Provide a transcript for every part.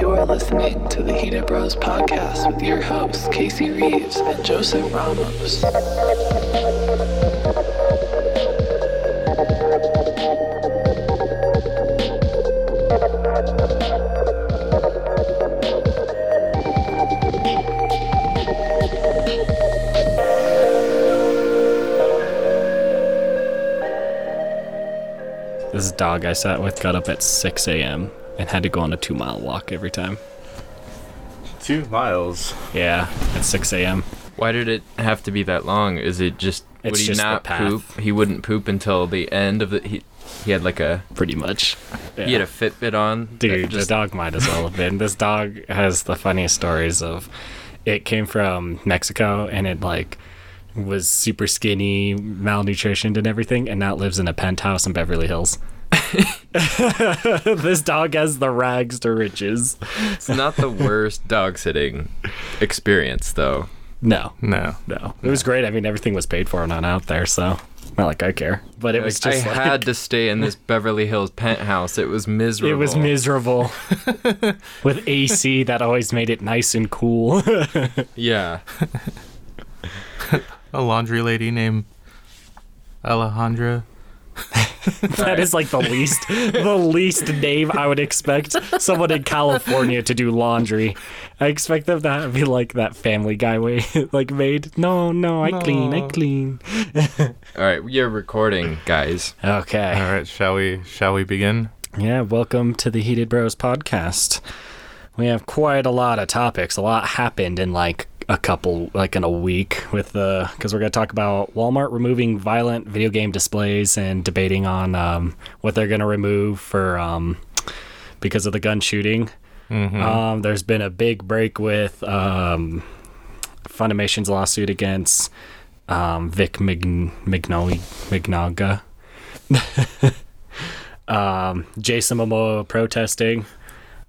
You're listening to the Heated Bros podcast with your hosts, Casey Reeves and Joseph Ramos. Dog I sat with got up at 6 a.m. and had to go on a two mile walk every time. Two miles. Yeah, at 6 a.m. Why did it have to be that long? Is it just would he just the not path. poop? He wouldn't poop until the end of the he he had like a Pretty much. Yeah. he had a Fitbit on. Dude, just- the dog might as well have been. This dog has the funniest stories of it came from Mexico and it like was super skinny, malnutritioned and everything, and now it lives in a penthouse in Beverly Hills. this dog has the rags to riches. It's not the worst dog sitting experience though. No, No. no. It was great. I mean, everything was paid for and on out there, so not like I care. But it was just I like, had to stay in this Beverly Hills penthouse. It was miserable. It was miserable with AC that always made it nice and cool. Yeah. A laundry lady named Alejandra. that is like the least the least name I would expect someone in California to do laundry. I expect them to be like that Family Guy way, like made. No, no, I clean, I clean. All right, we are recording, guys. Okay. All right, shall we? Shall we begin? Yeah, welcome to the Heated Bros podcast. We have quite a lot of topics. A lot happened in like a couple, like in a week, with the because we're gonna talk about Walmart removing violent video game displays and debating on um, what they're gonna remove for um, because of the gun shooting. Um, there's been a big break with um, Funimation's lawsuit against um, Vic Mig- Mignola. Mignaga. um, Jason Momoa protesting.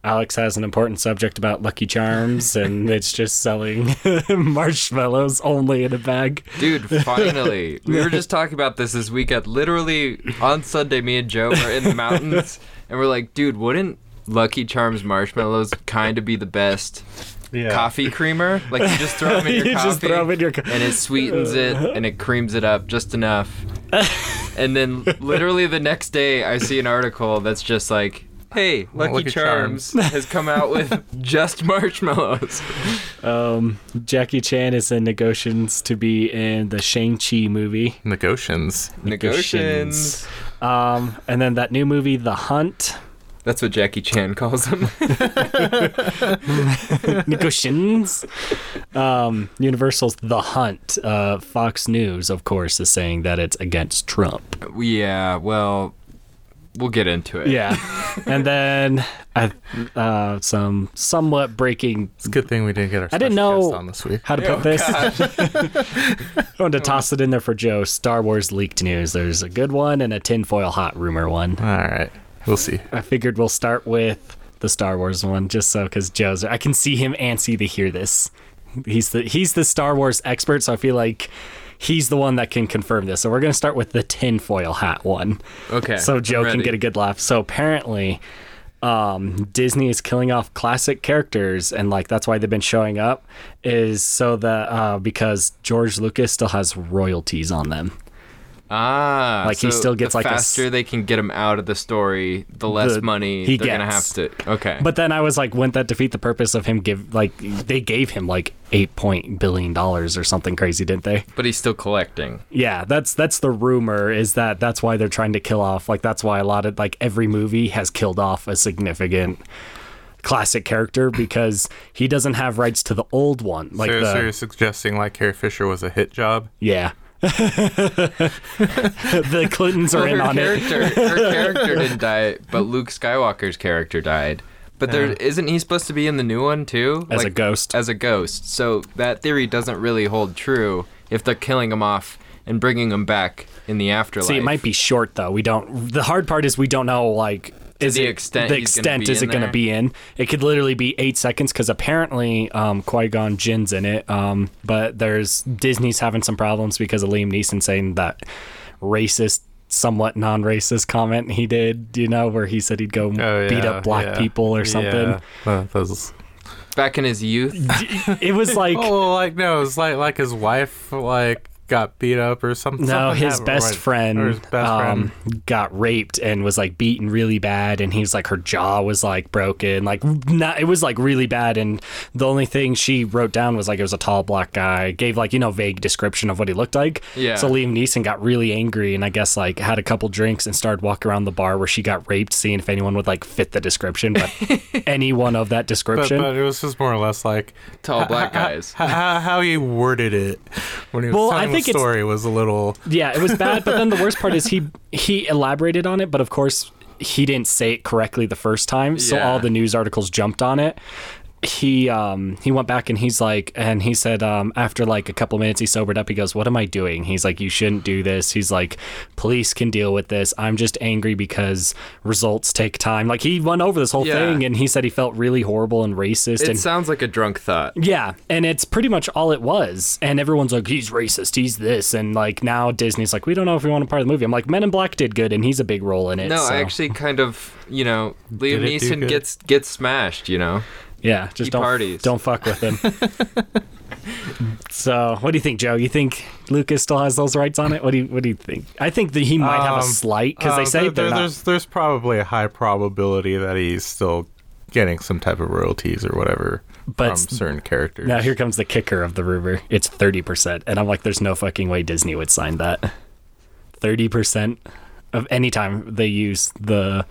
Alex has an important subject about Lucky Charms, and it's just selling marshmallows only in a bag. Dude, finally. we were just talking about this this weekend. Literally on Sunday, me and Joe were in the mountains, and we're like, dude, wouldn't Lucky Charms marshmallows kind of be the best Yeah. coffee creamer? Like you just throw them in your You coffee, just throw 'em in your co- and it sweetens it uh. and it creams it up just enough. and then literally the next day, I see an article that's just like. Hey, Lucky, Lucky Charms, has come out with just marshmallows. Um, Jackie Chan is in negotiations to be in the Shang-Chi movie. Negotiations. Negotiations. Um, and then that new movie, The Hunt. That's what Jackie Chan calls them. Negotiations. Um, Universal's The Hunt. Uh, Fox News, of course, is saying that it's against Trump. yeah, well, we'll get into it. Yeah. and then I, uh, some somewhat breaking It's a good thing we didn't get our. I didn't know- on this week. how to put this. I wanted to toss it in there for Joe. Star Wars leaked news. There's a good one and a tinfoil hot rumor one. All right, we'll see. I figured we'll start with the Star Wars one, just so because Joe's. I can see him antsy to hear this. He's the he's the Star Wars expert, so I feel like he's the one that can confirm this. So we're gonna start with the tinfoil hat one. Okay. so Joe can get a good laugh. So apparently, um, Disney is killing off classic characters, and like that's why they've been showing up, is so that uh, because George Lucas still has royalties on them. Ah, Like, he still gets, the like, a s- faster they can get him out of the story, the less The- money he they're gonna have gets. to. Okay, But then I was like, wouldn't that defeat the purpose of him give like they gave him like eight point billion dollars or something crazy, didn't they? but he's still collecting. Yeah, that's that's the rumor is that that's why they're trying to kill off like that's why a lot of like every movie has killed off a significant classic character because he doesn't have rights to the old one. Like so, the so you're suggesting like Carrie Fisher was a hit job? yeah. the Clintons are Well, in her on it. her character didn't die, but Luke Skywalker's character died. But there isn't he supposed to be in the new one too? As a ghost. As a ghost. So that theory doesn't really hold true if they're killing him off and bringing him back in the afterlife. See, it might be short though. We don't. The hard part is we don't know like is the extent the extent is it going to be in? It could literally be eight seconds because apparently um, Qui Gon Jinn's in it. Um, but there's Disney's having some problems because of Liam Neeson saying that racist. Somewhat non-racist comment he did, you know, where he said he'd go Oh, beat yeah, up black yeah. people or something. Yeah, that- that's- Back in his youth. It was like oh, like no, it's like like his wife like got beat up or something. No, something his best right? friend, Or his best um, friend. got raped and was like beaten really bad, and he was like her jaw was like broken, like not, it was like really bad. And the only thing she wrote down was like it was a tall black guy. Gave like you know vague description of what he looked like. Yeah. So Liam Neeson got really angry, and I guess like had a couple drinks and started walking around the bar where she got raped, seeing if anyone would like fit the description, but anyone of that description. but it was just more or less like Tall black guys. how, how, how he worded it when he was Well, telling think story was a little. Yeah, it was bad, but then the worst part is he he elaborated on it, but of course he didn't say it correctly the first time, so Yeah. all the news articles jumped on it. He um he went back and he's like and he said um after like a couple minutes he sobered up he goes what am I doing he's like you shouldn't do this he's like police can deal with this I'm just angry because results take time like he went over this whole Yeah. thing and he said he felt really horrible and racist It and sounds like a drunk thought. yeah, and it's pretty much all it was. And everyone's like, he's racist, he's this, and like now Disney's like, we don't know if we want a part of the movie. I'm like, Men in Black did good, and he's a big role in it. No, so, I actually kind of, you know, Liam Did it do Neeson gets gets smashed. You know, yeah, just he don't parties. don't fuck with him. so, what do you think, Joe? You think Lucas still has those rights on it? What do you What do you think? I think that he might have a Um, slight because they uh, say there- there- not. there's there's probably a high probability that he's still getting some type of royalties or whatever But from certain characters. Now here comes the kicker of the rumor. It's thirty percent, and I'm like, there's no fucking way Disney would sign that. Thirty percent of any time they use the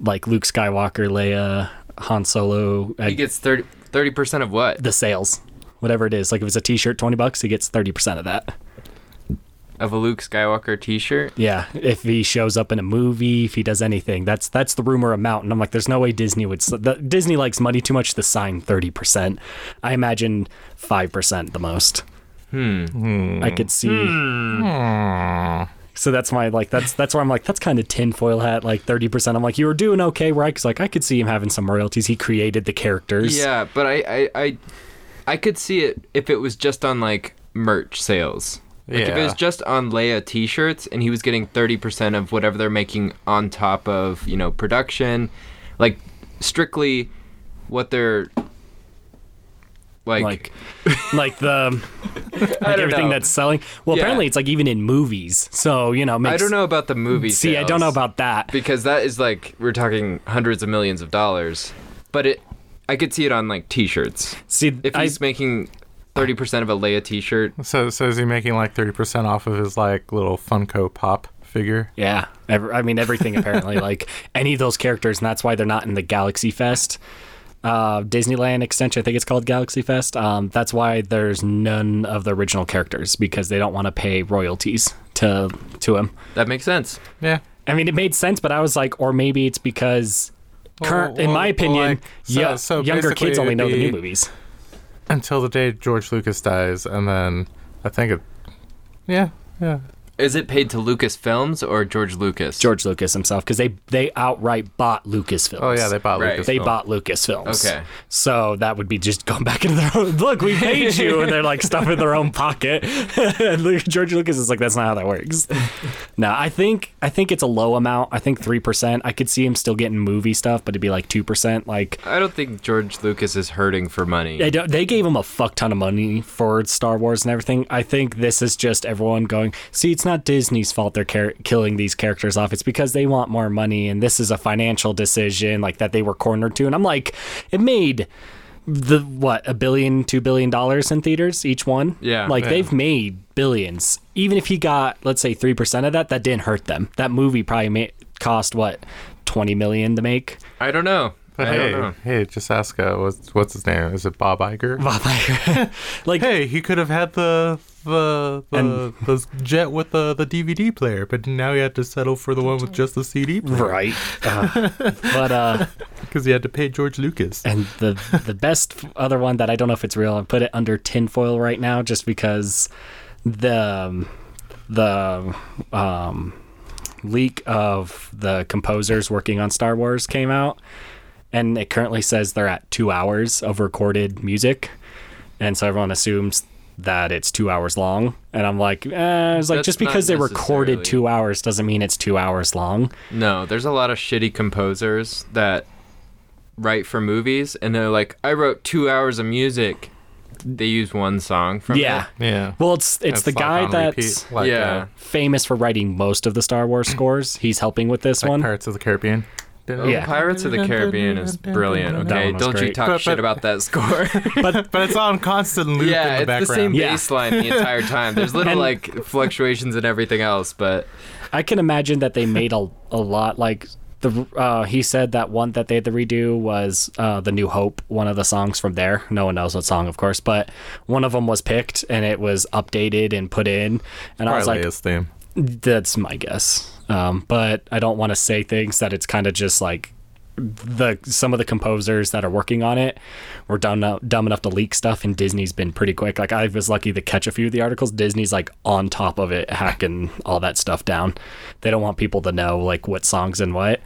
like Luke Skywalker, Leia, Han Solo, he gets 30 percent of what the sales, whatever it is. Like if it's a T-shirt, twenty bucks, he gets thirty percent of that. of a Luke Skywalker T-shirt. Yeah, if he shows up in a movie, if he does anything, that's that's the rumor amount. And I'm like, there's no way Disney would. The, Disney likes money too much to sign thirty percent. I imagine five percent the most. Hmm. I could see. Hmm. So that's my like that's that's where I'm like that's kind of tinfoil hat like thirty percent. I'm like you were doing okay, right? Because like I could see him having some royalties. He created the characters. Yeah, but I, I, I, I could see it if it was just on like merch sales. Like if it was just on Leia T-shirts and he was getting thirty percent of whatever they're making on top of you know production, like strictly what they're like. Like, like the like everything know. that's selling. Well, Yeah. apparently it's like even in movies. So you know, makes, I don't know about the movie. See, I don't know about that. because that is like we're talking hundreds of millions of dollars, but it, I could see it on like T-shirts. See, If I, he's making thirty percent of a Leia T-shirt, So so is he making like thirty percent off of his like little Funko Pop figure? Yeah, ev- I mean everything apparently, like any of those characters, and that's why they're not in the Galaxy Fest, uh, Disneyland extension. I think it's called Galaxy Fest. Um, that's why there's none of the original characters because they don't want to pay royalties to to him. that makes sense. Yeah. I mean, it made sense, but I was like, or maybe it's because. Current, in well, my well, opinion, like, so- yeah, so younger kids only know the new movies. Until the day George Lucas dies, and then I think it. Yeah, yeah. Is it paid to Lucasfilms or George Lucas? George Lucas himself, because they they outright bought Lucasfilms. Oh yeah, they bought Right. Lucas. they bought Lucasfilms. Okay. So that would be just going back into their own. Look, we paid you, and they're like stuffing their own pocket. George Lucas is like, that's not how that works. no, I think I think it's a low amount. I think three percent. I could see him still getting movie stuff, but it'd be like two percent. Like I don't think George Lucas is hurting for money. they don't, they gave him a fuck ton of money for Star Wars and everything. I think this is just everyone going. See, it's not Disney's fault they're car- killing these characters off. It's because they want more money, and this is a financial decision like that they were cornered to. And I'm like, it made the what a billion, two billion dollars in theaters each one. Yeah. like Yeah. they've made billions. Even if he got let's say three percent of that, that didn't hurt them. That movie probably cost what twenty million to make. I don't know. But hey, hey, just ask. Uh, what's what's his name? Is it Bob Iger? Bob Iger. like Hey, he could have had the the the, And- the jet with the the DVD player, but now he had to settle for the one with just the CD player right, uh, but uh. because he had to pay George Lucas. And the the best other one that I don't know if it's real, I put it under tinfoil right now just because the um, the um leak of the composers working on Star Wars came out, and it currently says they're at two hours of recorded music, and so everyone assumes that it's two hours long. And I'm like, eh, it's like That's just because they recorded two hours doesn't mean it's two hours long. No, there's a lot of shitty composers that write for movies, and they're like, I wrote two hours of music. They use one song from Yeah. it. Yeah. Well, it's it's the like guy that's like, Yeah. uh, famous for writing most of the Star Wars scores. He's helping with this like one. Pirates of the Caribbean. Oh, Yeah. Pirates of the Caribbean is brilliant. Okay, don't you talk But- shit about that score. but but it's on constant loop yeah, in the it's background. the same Yeah. bass line the entire time. There's little And- like fluctuations and everything else, but I can imagine that they made a, a lot like the uh, he said that one that they had to redo was uh, the New Hope, one of the songs from there. No one knows what song, of course, but one of them was picked and it was updated and put in, and I was like, his theme. That's my guess. Um, but I don't want to say things that it's kind of just like the some of the composers that are working on it were dumb, dumb enough to leak stuff, and Disney's been pretty quick. Like I was lucky to catch a few of the articles. Disney's like on top of it, hacking all that stuff down. They don't want people to know like what songs and what.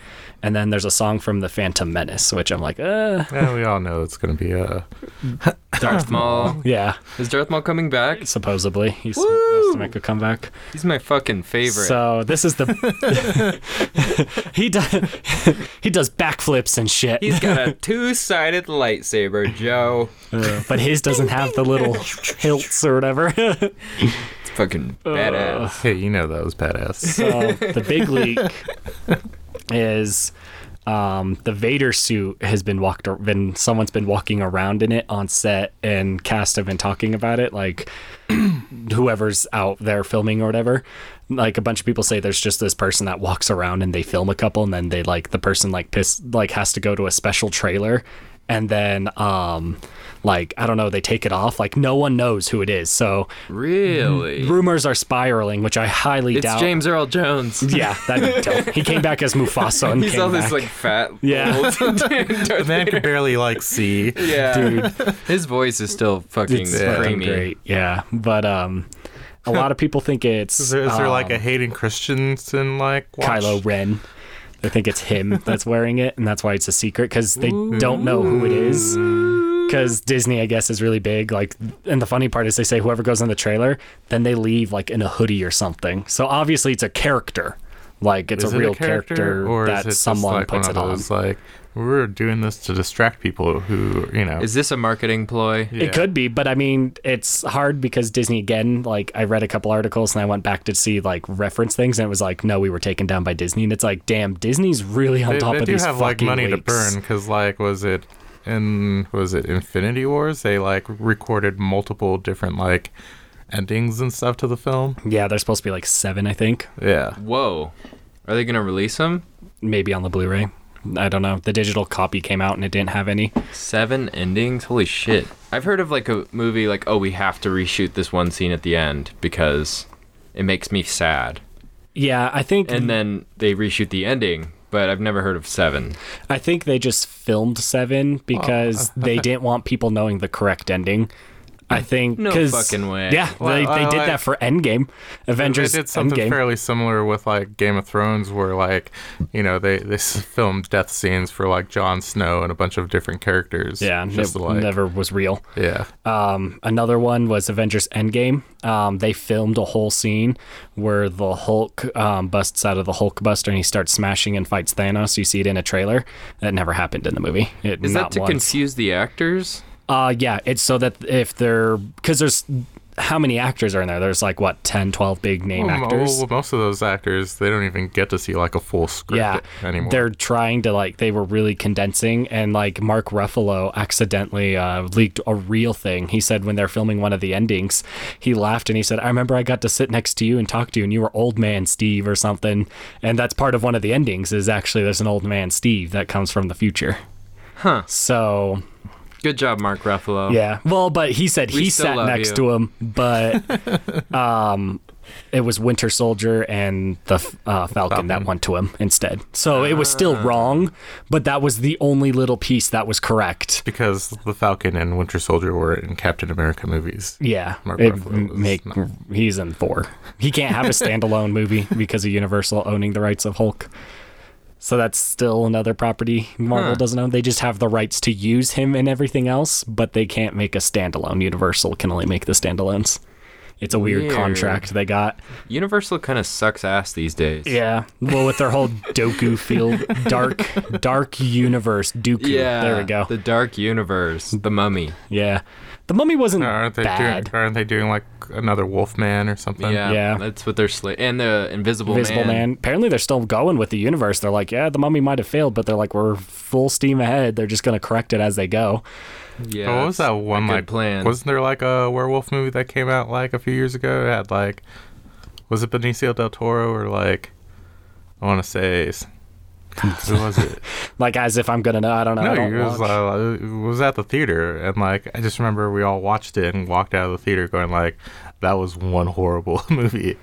And then there's a song from the Phantom Menace, which I'm like, uh, Yeah, we all know it's gonna be uh Darth Maul yeah, is Darth Maul coming back? supposedly he's supposed to make a comeback. He's my fucking favorite. So this is the he does he does backflips and shit. He's got a two-sided lightsaber, Joe. Uh, but his doesn't have the little hilts or whatever. It's fucking badass. hey, you know that was badass. so the big leak is um, the Vader suit has been walked ar- been someone's been walking around in it on set and cast have been talking about it like whoever's out there filming or whatever. Like a bunch of people say there's just this person that walks around and they film a couple and then they like the person like piss like has to go to a special trailer and then um like I don't know they take it off like no one knows who it is so Really? rumors are spiraling which I highly doubt. It's doubt James Earl Jones. yeah, that'd be. He came back as Mufasa and He's came all this back. like fat. Yeah. the man could barely like see. yeah, Dude, His voice is still fucking it's Yeah. fucking great. Yeah, but um, a lot of people think it's Is there, is there like um, a Hayden Christensen like watch? Kylo Ren. They think it's him that's wearing it, and that's why it's a secret because they don't know who it is. Because Disney, I guess, is really big. Like, and the funny part is they say whoever goes in the trailer, then they leave like in a hoodie or something. So obviously, it's a character. Like, it's Is a it real character, or that is it just someone like puts it on. those, Like we're doing this to distract people who you know. Is this a marketing ploy? yeah. It could be, but I mean, it's hard because Disney again. Like, I read a couple articles and I went back to see like reference things, and it was like, no, we were taken down by Disney, and it's like, damn, Disney's really on They, top they of do these have like fucking money to burn because like was it in was it Infinity Wars? They like recorded multiple different like endings and stuff to the film. Yeah, they're supposed to be like seven, I think, Yeah. Whoa. Are they gonna release them? maybe on the Blu-ray. I don't know. The digital copy came out and it didn't have any. Seven endings? Holy shit. I've heard of like a movie like, oh, we have to reshoot this one scene at the end because it makes me sad. Yeah, I think And then they reshoot the ending, but I've never heard of seven. I think they just filmed seven because oh. they didn't want people knowing the correct ending. I think No fucking way. Yeah, Well, they, they did like- that for Endgame, Avengers they did something Endgame. fairly similar with like Game of Thrones, where like you know they they filmed death scenes for like Jon Snow and a bunch of different characters. yeah, just it to, like never was real. yeah. Um, another one was Avengers Endgame. Um, they filmed a whole scene where the Hulk um, busts out of the Hulk Buster and he starts smashing and fights Thanos. You see it in a trailer. That never happened in the movie. It, Is that to once. confuse the actors? Uh, yeah, it's so that if they're because there's how many actors are in there? There's like what 10, 12 big name Well, actors. well, most of those actors they don't even get to see like a full script yeah, anymore. they're trying to like they were really condensing, and like Mark Ruffalo accidentally uh, leaked a real thing. He said when they're filming one of the endings, he laughed and he said, "I remember I got to sit next to you and talk to you, and you were old man Steve or something." And that's part of one of the endings is actually there's an old man Steve that comes from the future. Huh. So Good job, Mark Ruffalo. Yeah. Well, but he said We he sat next you. to him, but um it was Winter Soldier and the uh, Falcon, that went to him instead. So it was still wrong, but that was the only little piece that was correct. because the Falcon and Winter Soldier were in Captain America movies. Yeah, Mark it Ruffalo was make not- he's in Thor. He can't have a standalone movie because of Universal owning the rights of Hulk. So that's still another property Marvel Huh. doesn't own. They just have the rights to use him and everything else, but they can't make a standalone. Universal can only make the standalones. It's a weird, Weird. contract they got. Universal kind of sucks ass these days. Yeah, well, with their whole Doku field, dark, dark universe, Dooku. Yeah. there we go. The Dark Universe, the Mummy. yeah, the Mummy wasn't Aren't they bad. doing? Aren't they doing like another Wolfman or something? Yeah, Yeah. That's what they're sla- and the Invisible, Invisible Man. Apparently, they're still going with the universe. They're like, yeah, the mummy might have failed, but they're like, we're full steam ahead. They're just going to correct it as they go. Yeah. What was that one good like? plan? Wasn't there like a werewolf movie that came out like a few years ago? It had like, was it Benicio del Toro or like, I want to say, s- who was it? Like, as if I'm to know. I don't know. No, don't it was, uh, it was at the theater, and like I just remember we all watched it and walked out of the theater going like, that was one horrible movie.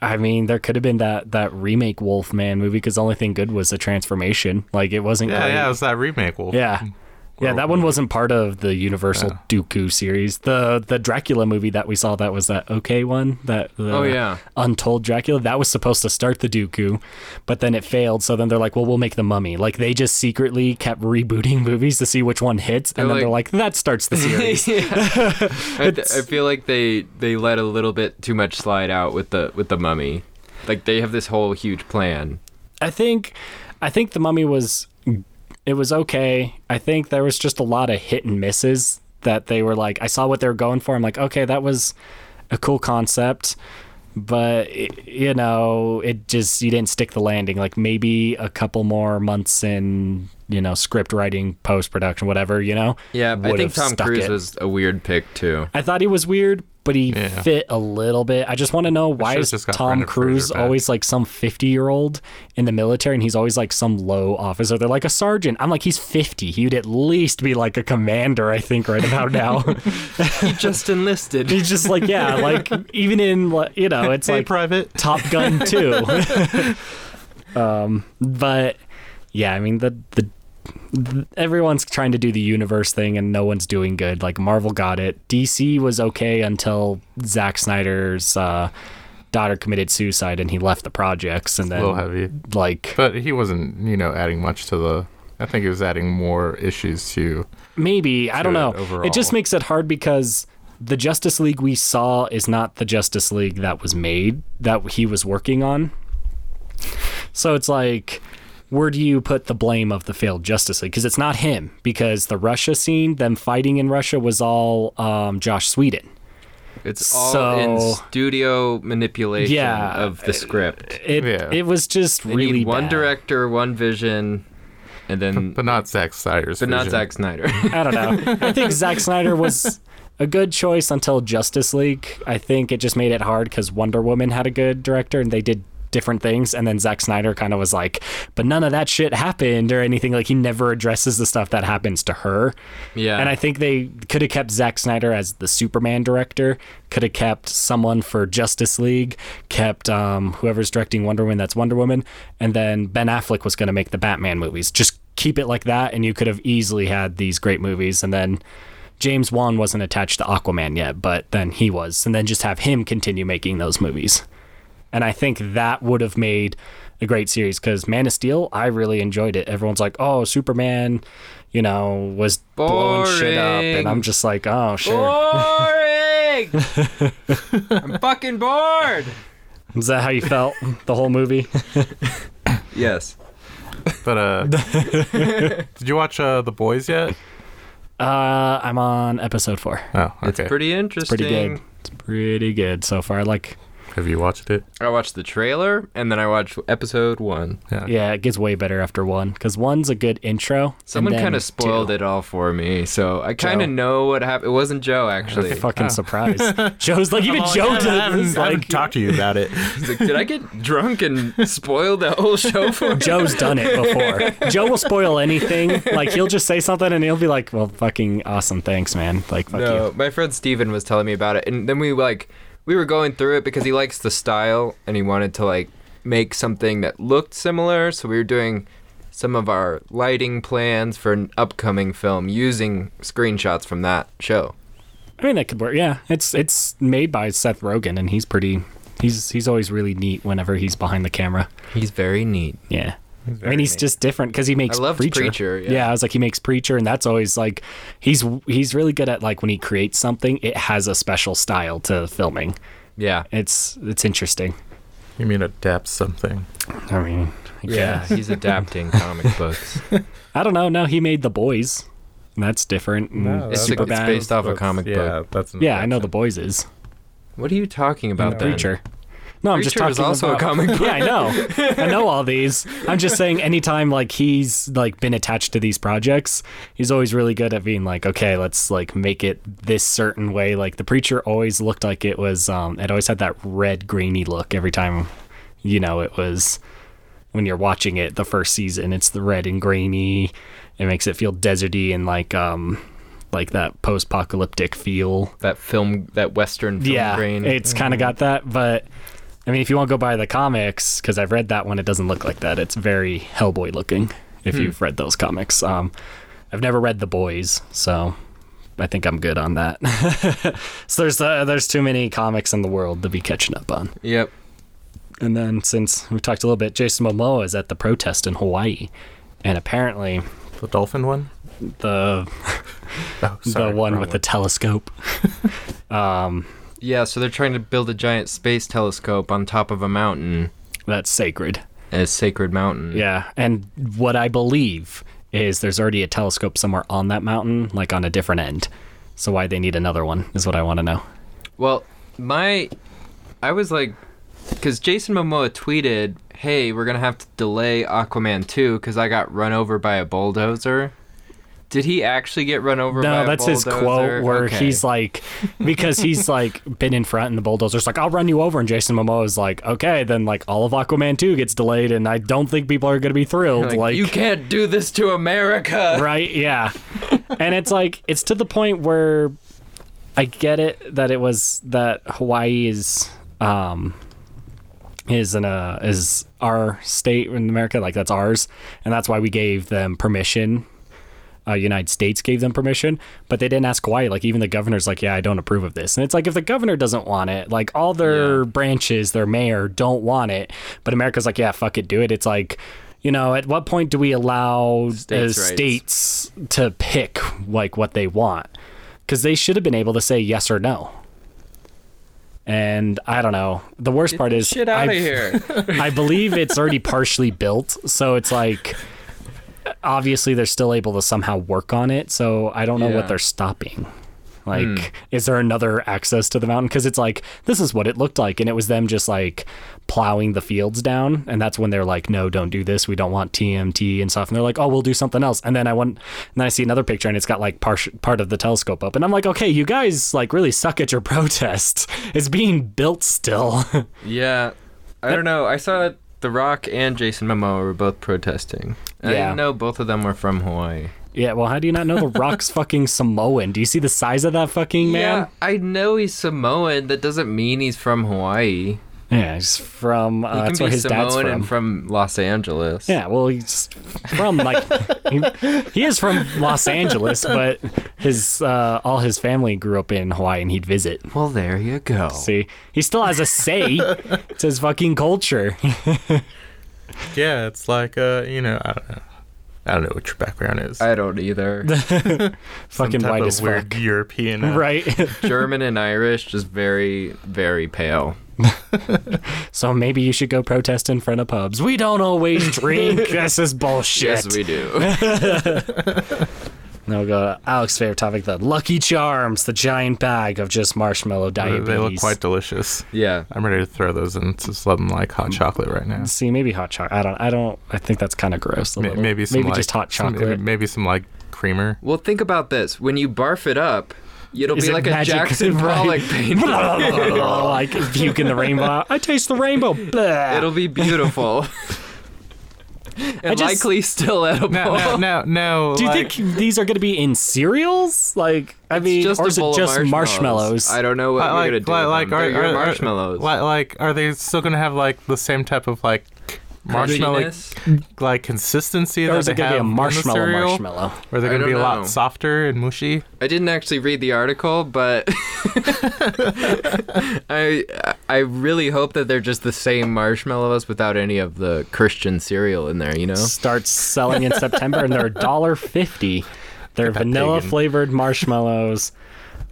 I mean, there could have been that, that remake Wolfman movie because the only thing good was the transformation. Like, it wasn't Yeah, great. yeah, it was that remake Wolf. Yeah. Yeah, that one wasn't part of the Universal Yeah. Dooku series. The the Dracula movie that we saw that was that okay one that the Oh, yeah. Untold Dracula that was supposed to start the Dooku, but then it failed. So then they're like, well, we'll make the Mummy. Like they just secretly kept rebooting movies to see which one hits, and They're then they're like- like, that starts the series. I, th- I feel like they they let a little bit too much slide out with the with the Mummy. Like they have this whole huge plan. I think I think the mummy was it was okay. I think there was just a lot of hit and misses that they were like I saw what they were going for. I'm like, okay, that was a cool concept, but you know, it just you didn't stick the landing. Like maybe a couple more months in, you know, script writing, post production, whatever, you know. Yeah, I think Tom Cruise it. was a weird pick too. I thought he was weird, but he Yeah. fit a little bit. I just want to know why is Tom Cruise always like some 50 year old in the military and he's always like some low officer? They're like a sergeant. I'm like, he's 50. He would at least be like a commander, I think, right about now. He just enlisted. he's just like, yeah, like even in, like, you know, it's Hey, like Private. Top Gun 2. um, but yeah, I mean, the, the, everyone's trying to do the universe thing and no one's doing good. Like Marvel got it. DC was okay until Zack Snyder's uh, daughter committed suicide and he left the projects and a little then heavy, like but he wasn't, you know, adding much to the. I think he was adding more issues to. maybe I don't know. overall. It just makes it hard because the Justice League we saw is not the Justice League that was made that he was working on. So it's like where do you put the blame of the failed Justice League? Because it's not him. Because the Russia scene, them fighting in Russia, was all um, Joss Whedon. It's all in studio manipulation Yeah, of the script. It Yeah. it was just They really need one bad. director, one vision, and then But not Zack Snyder's. but not vision. Zack Snyder. I don't know. I think Zack Snyder was a good choice until Justice League. I think it just made it hard because Wonder Woman had a good director and they did different things. And then Zack Snyder kind of was like, but none of that shit happened or anything. Like he never addresses the stuff that happens to her. yeah, And I think they could have kept Zack Snyder as the Superman director, could have kept someone for Justice League, kept um, whoever's directing Wonder Woman, that's Wonder Woman, and then Ben Affleck was going to make the Batman movies. Just keep it like that, and you could have easily had these great movies. And then James Wan wasn't attached to Aquaman yet, but then he was. And then just have him continue making those movies. And I think that would have made a great series because Man of Steel, I really enjoyed it. Everyone's like, oh, Superman, you know, was blowing shit up. And I'm just like, oh, sure. boring. I'm fucking bored. Is that how you felt the whole movie? Yes. But uh, did you watch uh, The Boys yet? Uh, I'm on episode four. Oh, okay. It's pretty interesting. Pretty good. It's pretty good so far. Like, Have you watched it? I watched the trailer and then I watched episode one. yeah, yeah it gets way better after one because one's a good intro. Someone kind of spoiled two. it all for me, so I kind of know what happened. It wasn't Joe actually. Fucking Oh. surprised. Joe's like, even oh, Joe does. Like, talked to you about it. He's like, Did I get drunk and spoil the whole show for you? Joe's done it before. Joe will spoil anything. Like he'll just say something and he'll be like, "Well, fucking awesome, thanks, man." Like, fuck No, you. my friend Steven was telling me about it, and then we like we were going through it because he likes the style and he wanted to like make something that looked similar. So we were doing some of our lighting plans for an upcoming film using screenshots from that show. I mean, that could work. Yeah, it's it's made by Seth Rogen, and he's pretty. He's he's always really neat whenever he's behind the camera. He's very neat. Yeah. I very mean, he's neat. just different because he makes I loved Preacher. Preacher, yeah. I was like, he makes Preacher, and that's always like, he's he's really good at like when he creates something, it has a special style to filming. Yeah. It's it's interesting. You mean adapt something? I mean, I Yeah, guess. he's adapting comic books. I don't know. No, he made The Boys. That's different. and No, It's, super it's bad. based off a comic yeah, book. that's yeah, I know The adaptation. Boys is What are you talking about No. then? Preacher. No, I'm just Preacher talking is also a about, comic book. Yeah, I know. I know all these. I'm just saying anytime like he's like been attached to these projects, he's always really good at being like, okay, let's like make it this certain way. Like the preacher always looked like it was um it always had that red grainy look every time you know it was when you're watching it the first season, it's the red and grainy. It makes it feel deserty and like um like that post-apocalyptic feel That film, that Western film yeah, grain. it's kind of got that. But I mean, if you want to go by the comics, because I've read that one, it doesn't look like that. It's very Hellboy looking. If you've read those comics, um, I've never read the boys, so I think I'm good on that. so there's uh, there's too many comics in the world to be catching up on. Yep. And then since we talked a little bit, Jason Momoa is at the protest in Hawaii, and apparently The dolphin one? the Oh, sorry, the one with the telescope. um, Yeah, so they're trying to build a giant space telescope on top of a mountain, that's sacred. a sacred mountain. Yeah, and what I believe is there's already a telescope somewhere on that mountain, like on a different end. So why they need another one is what I want to know. Well, my, I was like, because Jason Momoa tweeted, "Hey, we're gonna have to delay Aquaman 2 because I got run over by a bulldozer." Did he actually get run over by No, that's his quote where Okay. he's like, because he's like been in front and the bulldozer's like, I'll run you over. And Jason Momoa is like, okay, then like all of Aquaman 2 gets delayed and I don't think people are going to be thrilled. like, Like, you can't do this to America. right? Yeah. and it's like, it's to the point where I get it that it was that Hawaii is, um, is in a is our state in America, like that's ours, and that's why we gave them permission. Uh, United States gave them permission, but they didn't ask Hawaii. Like even the governor's like, yeah, I don't approve of this. And it's like if the governor doesn't want it, like all their Yeah. branches, their mayor don't want it, but America's like, yeah, fuck it, do it. It's like, you know, at what point do we allow States' uh, states to pick like what they want? Because they should have been able to say yes or no. And I don't know. The worst part is Shit out of here. I believe it's already partially built, so it's like obviously they're still able to somehow work on it. So I don't know Yeah. what they're stopping. Like, hmm. is there another access to the mountain? Because it's like this is what it looked like, and it was them just like plowing the fields down, and that's when they're like, "No, don't do this. We don't want TMT and stuff." And they're like, "Oh, we'll do something else." And then I went, and then I see another picture, and it's got like part part of the telescope up, and I'm like, "Okay, you guys like really suck at your protest. It's being built still." yeah, I don't know. I saw The Rock and Jason Momoa were both protesting. I Yeah. didn't know both of them were from Hawaii. Yeah, well, how do you not know the Rock's fucking Samoan? Do you see the size of that fucking man? Yeah, I know he's Samoan. That doesn't mean he's from Hawaii. Yeah, he's from. Uh, He that's where be his dad's from. and from Los Angeles. yeah, well, he's from like he, he is from Los Angeles, but his uh, all his family grew up in Hawaii, and he'd visit. Well, there you go. See, he still has a say to his fucking culture. Yeah, it's like uh, you know, I don't know. I don't know what your background is. I don't either. Fucking white as weird fuck. European. uh, Right. German and Irish, just very, very pale. so maybe you should go protest in front of pubs. We don't always drink. this is bullshit. Yes, we do. Now we'll go to Alex's favorite topic, the Lucky Charms, the giant bag of just marshmallow They- diabetes. They look quite delicious. yeah. I'm ready to throw those in. Just love them like hot mm. chocolate right now. See, maybe hot chocolate. I don't. I don't. I think that's kind of gross. A May- Maybe some maybe like, just hot some- chocolate. maybe some like creamer. Well, think about this. When you barf it up, it'll Is be it like a magic? Jackson Right. Pollock painting. like puke in the rainbow. I taste the rainbow. Blah. It'll be beautiful. and just- likely still edible. No, no, no, no. Do you like, think these are going to be in cereals? Like, I mean, just or a is it of just marshmallows? I don't know what uh, you're like, gonna do. like, with like, them. are, are- are- marshmallows. Like, like, are they still gonna have like the same type of like marshmallow like consistency or that is they it going to be a marshmallow cereal? marshmallow? Or they're gonna be a lot softer and mushy? I didn't actually read the article, but I I really hope that they're just the same marshmallows without any of the Christian cereal in there. You know? Starts selling in September, and they're a dollar fifty. They're vanilla pagan. flavored marshmallows.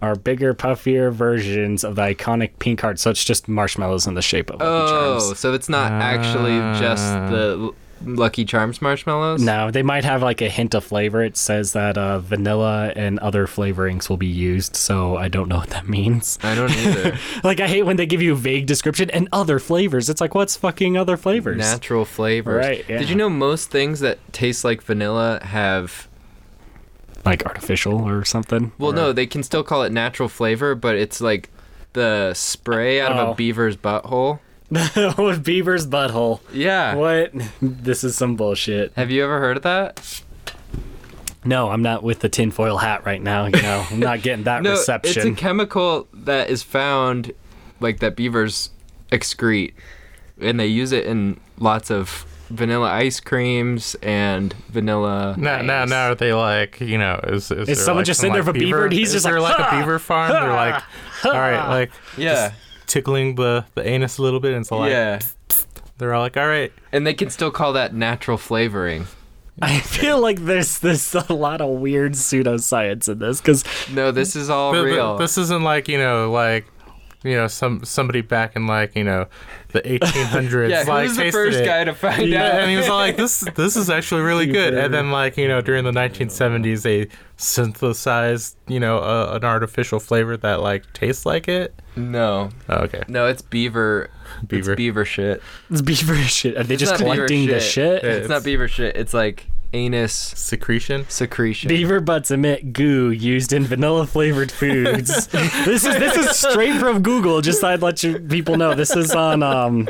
Are bigger, puffier versions of the iconic pink heart. So it's just marshmallows in the shape of Lucky Charms. Oh, so it's not actually just the Lucky Charms marshmallows? No, they might have like a hint of flavor. It says that uh, vanilla and other flavorings will be used, so I don't know what that means. I don't either. Like I hate when they give you a vague description and other flavors. It's like what's fucking other flavors? Natural flavors. Right, yeah. Did you know most things that taste like vanilla have Like artificial or something? Well, Or- no, they can still call it natural flavor, but it's like the spray out of Oh. a beaver's butthole. with oh, Beaver's butthole. Yeah. What? This is some bullshit. Have you ever heard of that? No, I'm not with the tinfoil hat right now. You know, I'm not getting that reception. No, it's a chemical that is found, like that beavers excrete, and they use it in lots of vanilla ice creams and vanilla. Now, now, ice. now, are they like, you know, is, is, there, someone like, just some, in there like, with a beaver and he's is just there like, like a beaver farm? They're like, all right, like Yeah. tickling the, the anus a little bit, and so like yeah. they're all like, all right, And they can still call that natural flavoring. I feel like there's there's a lot of weird pseudoscience in this because No, this is all Th- th- real. this isn't like you know, like you know, some somebody back in like you know, the 1800s. yeah, like, who's the first it. guy to find Yeah, out? and he was all like, "This, this is actually really good." And then, like you know, during the 1970s, they synthesized, you know, a, an artificial flavor that like tastes like it. no, Oh, okay, no, it's beaver. Beaver. It's beaver shit. it's beaver shit. Are they It's just not beaver collecting the shit? Yeah. It's not beaver shit. It's like anus secretion. secretion. Beaver butts emit goo used in vanilla flavored foods. this is this is straight from Google. Just I'd let you people know. This is on um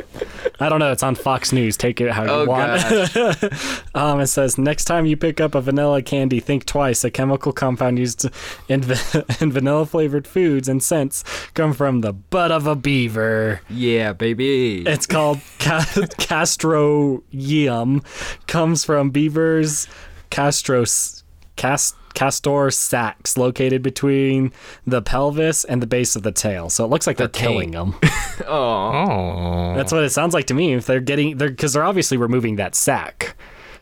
I don't know, it's on Fox News. Take it how you Oh, want. gosh. um it says next time you pick up a vanilla candy, think twice. A chemical compound used in, va- in vanilla flavored foods and scents come from the butt of a beaver. Yeah, baby. It's called ca- castroeum. Comes from beavers castros cast castor sacs located between the pelvis and the base of the tail. So it looks like The they're killing them. oh, That's what it sounds like to me. If they're getting they're because they're obviously removing that sac.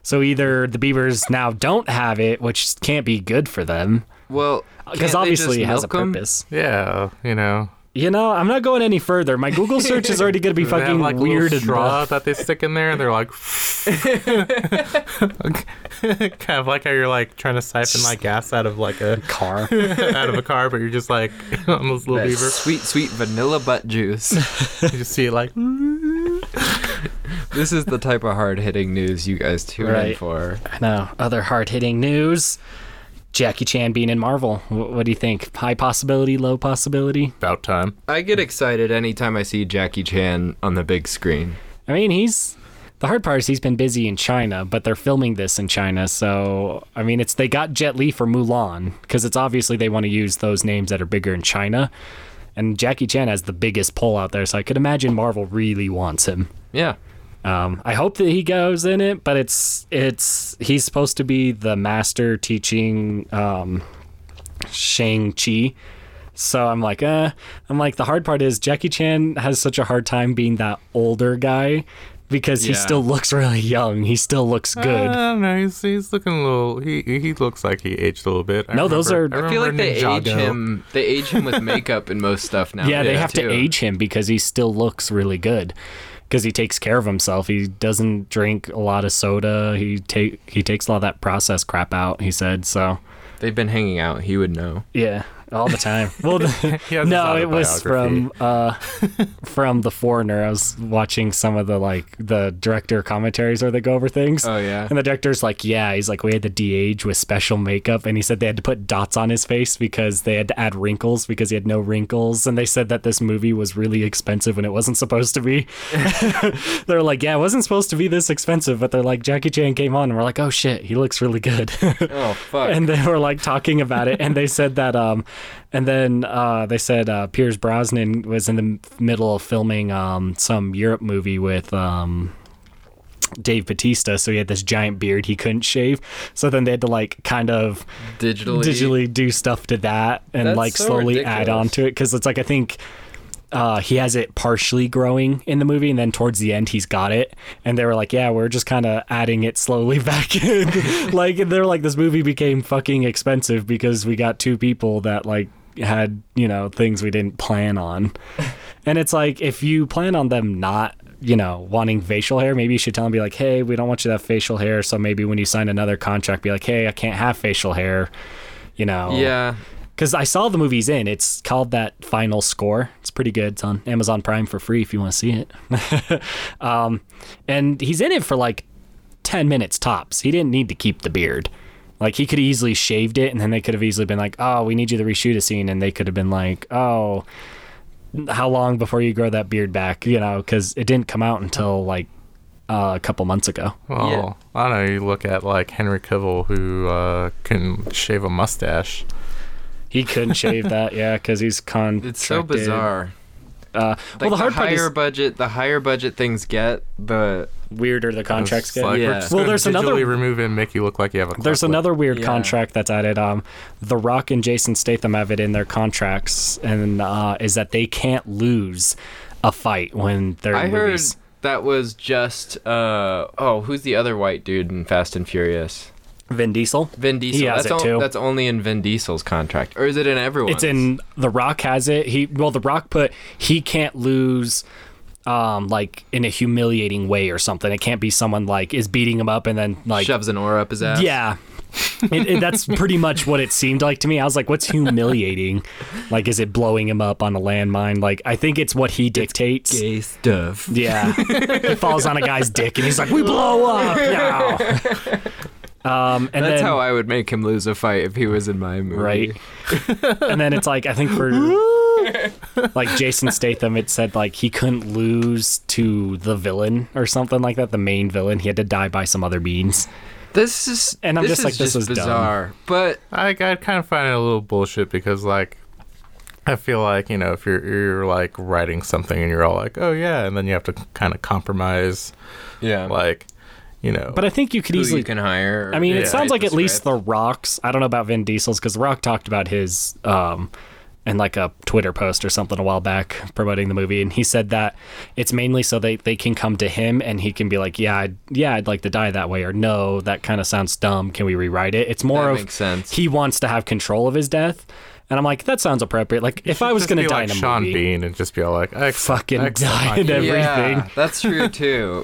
So either the beavers now don't have it, which can't be good for them, well, uh, because obviously it has a milk 'em? purpose. yeah, you know, You know, I'm not going any further. My Google search is already going to be they have fucking like a weird little enough. straw that they stick in there, and they're like, kind of like how you're like trying to siphon like gas out of like a Car. out of a car, but you're just like on this little That beaver. sweet, sweet vanilla butt juice. You just see it like. this is the type of hard hitting news you guys tune in for. I know. Other hard hitting news Jackie Chan being in Marvel. Wh- What do you think? High possibility, low possibility? About time. I get excited anytime I see Jackie Chan on the big screen. I mean, he's. The hard part is he's been busy in China, but they're filming this in China. So, I mean, it's they got Jet Li for Mulan because it's obviously they want to use those names that are bigger in China. And Jackie Chan has the biggest pull out there, so I could imagine Marvel really wants him. Yeah. Um, I hope that he goes in it, but it's it's he's supposed to be the master teaching um, Shang Chi. So I'm like, uh, I'm like the hard part is Jackie Chan has such a hard time being that older guy because he still looks really young. He still looks good. I don't. He's, he's looking a little. He he looks like he aged a little bit. I No, those are- I feel like remember they age him. They age him with makeup and most stuff now. yeah, they have too. to age him because he still looks really good because he takes care of himself. He doesn't drink a lot of soda. He take he takes a lot of that processed crap out. He said so. They've been hanging out. He would know. Yeah, all the time. Well, the, He has his no, it was from uh, from The Foreigner. I was watching some of the like the director commentaries where they go over things. Oh, yeah? and the director's like, yeah, he's like, we had to de-age with special makeup, and he said they had to put dots on his face because they had to add wrinkles because he had no wrinkles, and they said that this movie was really expensive when it wasn't supposed to be. they're like, yeah, it wasn't supposed to be this expensive, but they're like, Jackie Chan came on, and we're like, oh shit, he looks really good. Oh fuck. and they were like talking about it and they said that um and then uh they said uh Pierce Brosnan was in the middle of filming um some Europe movie with um Dave Batista, so he had this giant beard he couldn't shave. So then they had to like kind of digitally. digitally do stuff to that and That's like so slowly add on to it because it's like I think uh, he has it partially growing in the movie, and then towards the end he's got it. And they were like, "Yeah, we're just kind of adding it slowly back in." like they're like, "This movie became fucking expensive because we got two people that like had you know things we didn't plan on." and it's like if you plan on them not you know wanting facial hair maybe you should tell them be like hey we don't want you to have facial hair so maybe when you sign another contract be like hey i can't have facial hair you know Yeah. Because I saw the movies in. It's called that Final Score. It's pretty good. It's on Amazon Prime for free if you want to see it. um, and he's in it for like ten minutes tops. He didn't need to keep the beard. Like he could have easily shaved it, and then they could have easily been like, "Oh, we need you to reshoot a scene," and they could have been like, "Oh, how long before you grow that beard back?" You know, because it didn't come out until like uh, a couple months ago. Well, Yeah. I don't know. You look at like Henry Cavill, who uh, can shave a mustache. He couldn't shave that, yeah, because he's contracted. It's so bizarre. Uh, Like well, the hard part higher is budget, the higher budget things get, the weirder the contracts It's get. like, Yeah. we're Well, gonna there's another- remove and make you look like you have a. There's cleft another weird Yeah. contract that's added. Um, The Rock and Jason Statham have it in their contracts, and uh, is that they can't lose a fight when they're I in heard movies. that was just uh oh, who's the other white dude in Fast and Furious? Vin Diesel. Vin Diesel. has that's it, too. that's only in Vin Diesel's contract, or is it in everyone's? It's in The Rock has it. He well, The Rock put he can't lose. Um, like in a humiliating way or something. It can't be someone like is beating him up and then like shoves an oar up his ass. Yeah. it, it, that's pretty much what it seemed like to me. I was like, what's humiliating? like, is it blowing him up on a landmine? Like, I think it's what he dictates. gay stuff. Yeah. he falls on a guy's dick and he's like, we blow up now. Um, and That's then, how I would make him lose a fight if he was in my movie. right. and then it's like, I think for like Jason Statham, it said like he couldn't lose to the villain or something like that, the main villain. He had to die by some other means. This is And I'm this just like, is this was dumb. bizarre. But I, I kind of find it a little bullshit because like I feel like you know if you're you're like writing something and you're all like oh yeah and then you have to kind of compromise yeah, like you know But I think you could easily you can hire. I mean, Yeah. it sounds like at least the Rock's. I don't know about Vin Diesel's because Rock talked about his um, in like a Twitter post or something a while back promoting the movie, and he said that it's mainly so they they can come to him and he can be like, yeah, I'd, yeah, I'd like to die that way, or no, that kind of sounds dumb. Can we rewrite it? It's more That of makes sense. he wants to have control of his death, and I'm like, that sounds appropriate. Like if I was gonna be die like in a Sean movie, Bean and just be all like I Fucking I accept die my in fate. Yeah, everything. that's true too.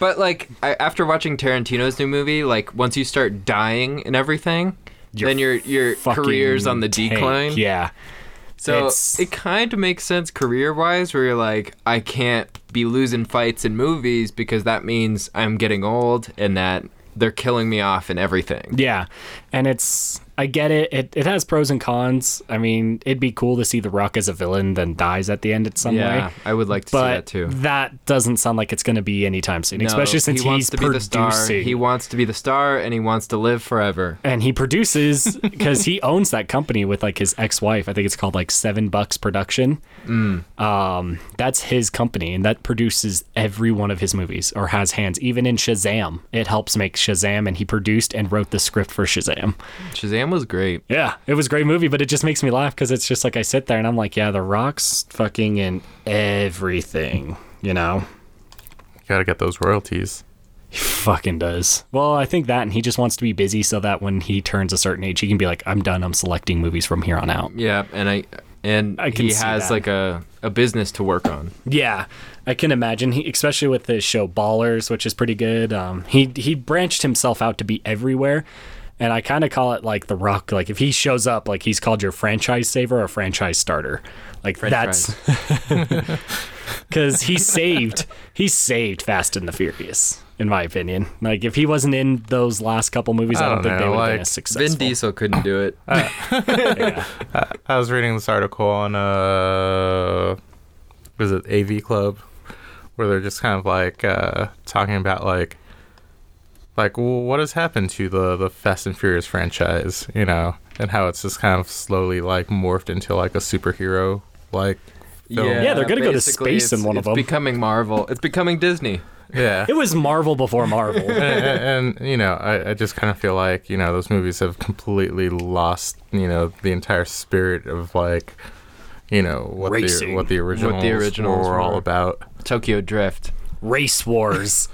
But like I, after watching Tarantino's new movie, like once you start dying and everything, then your your career's on the tank. decline. Yeah. So It's- it kind of makes sense career wise, where you're like, I can't be losing fights in movies because that means I'm getting old and that they're killing me off in everything. Yeah, and it's I get it. It it has pros and cons. I mean, it'd be cool to see The Rock as a villain then dies at the end in some way. yeah, way. I would like to see But that too. that doesn't sound like it's going to be anytime soon, No, especially since he wants he's to be the star. producing. He wants to be the star, and he wants to live forever. and he produces because he owns that company with like his ex-wife. I think it's called like Seven Bucks Production. Um, that's his company, and that produces every one of his movies or has hands. Even in Shazam, it helps make Shazam, and he produced and wrote the script for Shazam. Shazam was great. Yeah, it was a great movie, but it just makes me laugh because it's just like I sit there and I'm like, yeah, The Rock's fucking in everything, you know? Gotta get those royalties. He fucking does. Well, I think that, and he just wants to be busy so that when he turns a certain age, he can be like, I'm done. I'm selecting movies from here on out. Yeah, and I and I can he has that. like a a business to work on. Yeah, I can imagine. He, especially with his show Ballers, which is pretty good. Um, he he branched himself out to be everywhere, And I kind of call it like the Rock. Like if he shows up, like he's called your franchise saver or franchise starter. Like that's because he saved he saved Fast and the Furious, in my opinion. Like if he wasn't in those last couple movies, I I don't, don't think they know, would have been like, as successful. Vin Diesel couldn't do it. Yeah. I was reading this article on uh, was it AV Club, where they're just kind of like uh, talking about like, like well, what has happened to the the Fast and Furious franchise, you know, and how it's just kind of slowly like morphed into like a superhero like film. Yeah, they're gonna go to basically, space in it's- one of it's them. becoming Marvel. It's becoming Disney. yeah. It was Marvel before Marvel. and, and, and, you know, I, I just kind of feel like you know those movies have completely lost you know the entire spirit of like you know what the Racing. what the originals, originals were all were. about. Tokyo Drift. Race Wars.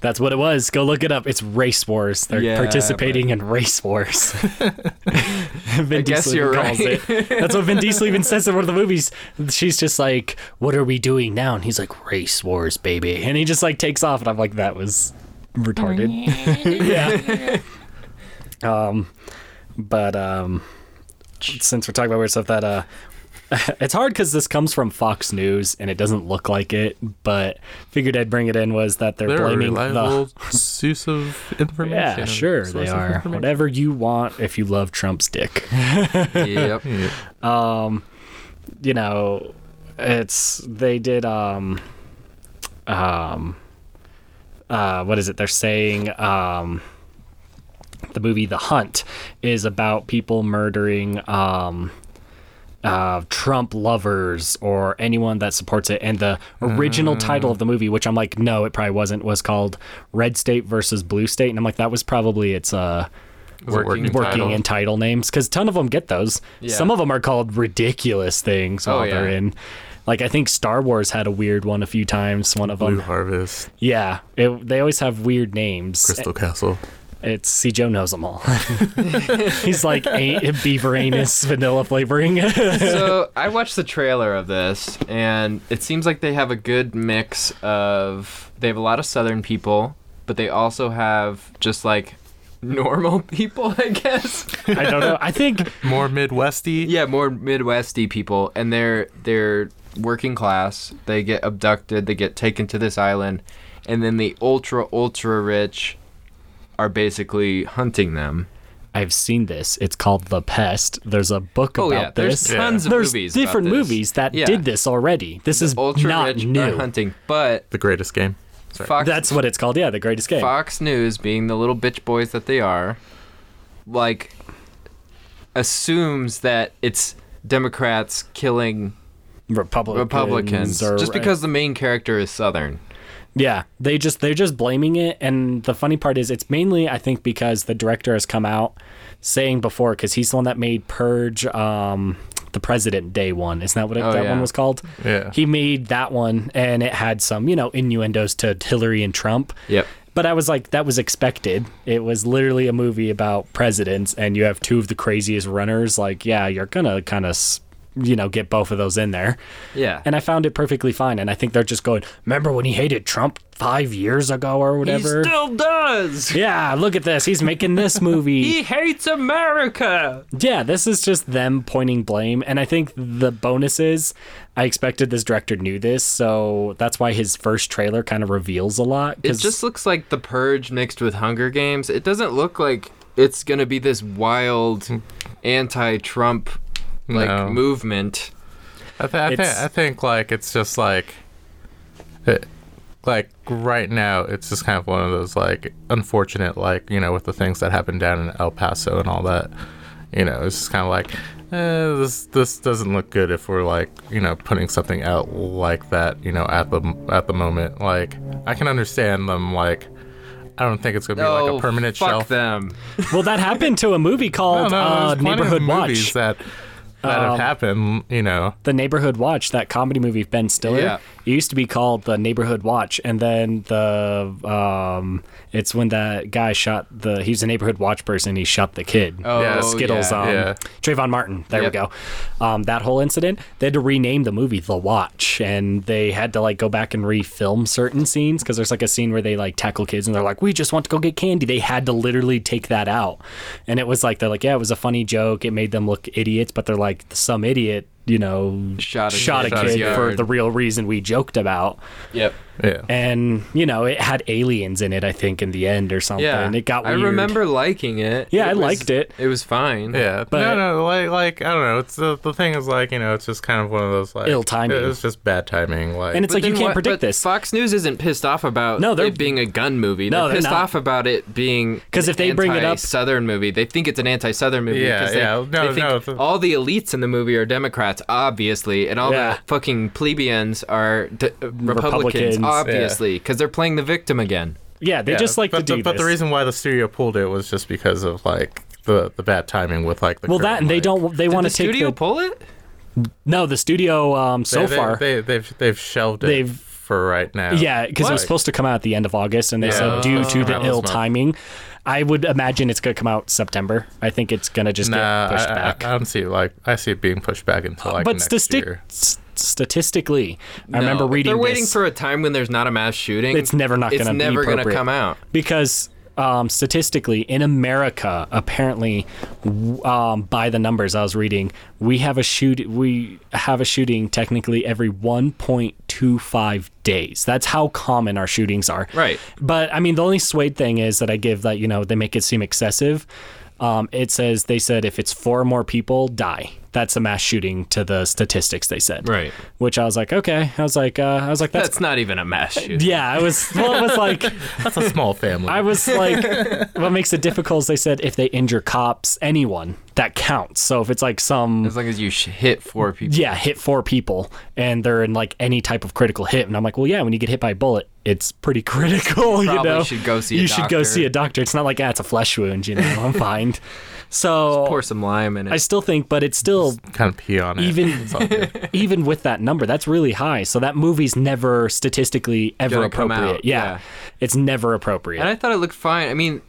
That's what it was. Go look it up. It's Race Wars. They're Yeah, participating in Race Wars. Vin I guess Diesel you're even calls right. it. That's what Vin Diesel even says in one of the movies. She's just like, "What are we doing now?" And he's like, "Race Wars, baby." And he just like takes off, and I'm like, "That was retarded." yeah. Um, but um, since we're talking about weird stuff, that uh, it's hard because this comes from Fox News and it doesn't look like it, but figured I'd bring it in was that they're, They're blaming the. source of information. Yeah, sure they are. Whatever you want if you love Trump's dick. yep. Yeah. um, you know, it's they did um, um, uh, what is it? They're saying um, the movie The Hunt is about people murdering um, uh, Trump lovers or anyone that supports it. And the original title of the movie, which I'm like, no, it probably wasn't, was called Red State versus Blue State. And I'm like, that was probably its uh, Was Working working, title? in title names because a ton of them get those. Yeah. Some of them are called ridiculous things Oh, while they're yeah. in. Like I think Star Wars had a weird one a few times. One of Blue them, Harvest, yeah. It, they always have weird names. Crystal Castle. It's see Joe knows them all. He's like a, beaver anus vanilla flavoring. so I watched the trailer of this, and it seems like they have a good mix of. They have a lot of Southern people, but they also have just like normal people, I guess. I don't know. I think More Midwesty. yeah, more Midwesty people, and they're they're working class. They get abducted. They get taken to this island, and then the ultra ultra rich are basically hunting them. I've seen this. It's called The Pest. There's a book Oh about yeah, there's this. tons of There's movies. about different this. movies that Yeah. did this already. This is ultra not rich new. are hunting, but The greatest game. Sorry. Fox That's what it's called. Yeah, The Great Escape. Fox News, being the little bitch boys that they are, like assumes that it's Democrats killing Republicans, Republicans or- just because the main character is Southern. Yeah, they just they're just blaming it, and the funny part is it's mainly I think because the director has come out saying before because he's the one that made Purge, um, the President Day one. Isn't that what it, Oh, that yeah. one was called? Yeah. He made that one, and it had some you know innuendos to Hillary and Trump. Yep. But I was like, that was expected. It was literally a movie about presidents, and you have two of the craziest runners. Like, yeah, you're gonna kind of, you know, get both of those in there. Yeah. And I found it perfectly fine. And I think they're just going, remember when he hated Trump five years ago or whatever? He still does. yeah, look at this. He's making this movie. He hates America. yeah, this is just them pointing blame. And I think the bonus is I expected this director knew this. So that's why his first trailer kind of reveals a lot. It just looks like the Purge mixed with Hunger Games. It doesn't look like it's gonna be this wild anti-Trump like No. movement. I, th- I, th- I think like it's just like, it, like right now it's just kind of one of those like unfortunate like you know with the things that happened down in El Paso and all that, you know it's just kind of like, eh, this this doesn't look good if we're like you know putting something out like that you know at the at the moment. Like I can understand them like. I don't think it's gonna be No, like a permanent fuck shelf. them. well, that happened to a movie called no, uh, there's plenty Neighborhood of movies Watch. that that Um, have happened. You know, the Neighborhood Watch, that comedy movie, Ben Stiller. Yeah. It used to be called the Neighborhood Watch, and then the um, it's when that guy shot the. He's a neighborhood watch person. He shot the kid. Oh, Yeah, Skittles. yeah. Um, Yeah. Trayvon Martin. There Yep. we go. Um, that whole incident. They had to rename the movie The Watch, and they had to like go back and refilm certain scenes because there's like a scene where they like tackle kids, and they're like, "We just want to go get candy." They had to literally take that out, and it was like they're like, "Yeah, it was a funny joke. It made them look idiots," but they're like, "Some idiot." You know, Shot a shot a kid. his kid for the real reason we joked about. Yep. Yeah. and you know it had aliens in it i think in the end or something Yeah. it got I remember liking it. Yeah, I was- liked it. It was fine. Yeah, But- no, no, like, like I don't know. It's the the thing is like you know, it's just kind of one of those like Ill timing. It's just bad timing. Like, And it's like you can't what- predict but this. Fox News isn't pissed off about No, they're- it being a gun movie. No, they're they're pissed not. off about it being 'Cause if they bring it up- Southern movie, they think it's an anti-Southern movie. Yeah, 'cause they, yeah. No, they no, it's- all the elites in the movie are Democrats, obviously, and all Yeah. the fucking plebeians are d- Republicans, Republicans, obviously, because they're playing the victim again. yeah they yeah, just like but to do the, But this the reason why the studio pulled it was just because of like the the bad timing with like the. well that current, and they don't they Did want the to take studio the pull it? no the studio um so they, they- far they they've they've shelved it They've- for right now. yeah because it was supposed to come out at the end of august and they Yeah. said due to the ill month. timing i would imagine it's gonna come out september i think it's gonna just Nah, get pushed I, I, back I don't see like I see it being pushed back until like but next stati- year. s- statistically i remember No, reading They're waiting this for a time when there's not a mass shooting. It's never not be out. It's never gonna come out. because um, statistically in America, apparently, um, by the numbers I was reading, we have a shoot we have a shooting technically every 1.25 days. That's how common our shootings are. Right. But I mean, the only swayed thing is that I give that you know they make it seem excessive. Um, it says they said if it's four more people die, that's a mass shooting to the statistics. They said. Right. Which I was like, okay. I was like, uh, I was like, that's, That's not even a mass shooting. yeah. I was. Well, it was like. That's a small family. I was like, what makes it difficult is they said if they injure cops, anyone, that counts. So if it's like some, As long as you sh- hit four people. yeah, hit four people and they're in like any type of critical hit. And I'm like, well, yeah, when you get hit by a bullet, it's pretty critical, you Probably know? should go see a You should go see a doctor. It's not like, ah, it's a flesh wound, you know, I'm fine. So Pour some lime in it. I still think, but it's still kind of pee on it. even It's all good. even with that number, that's really high. So that movie's never statistically ever Gonna appropriate. Yeah. yeah. It's never appropriate. and I thought it looked fine. I mean,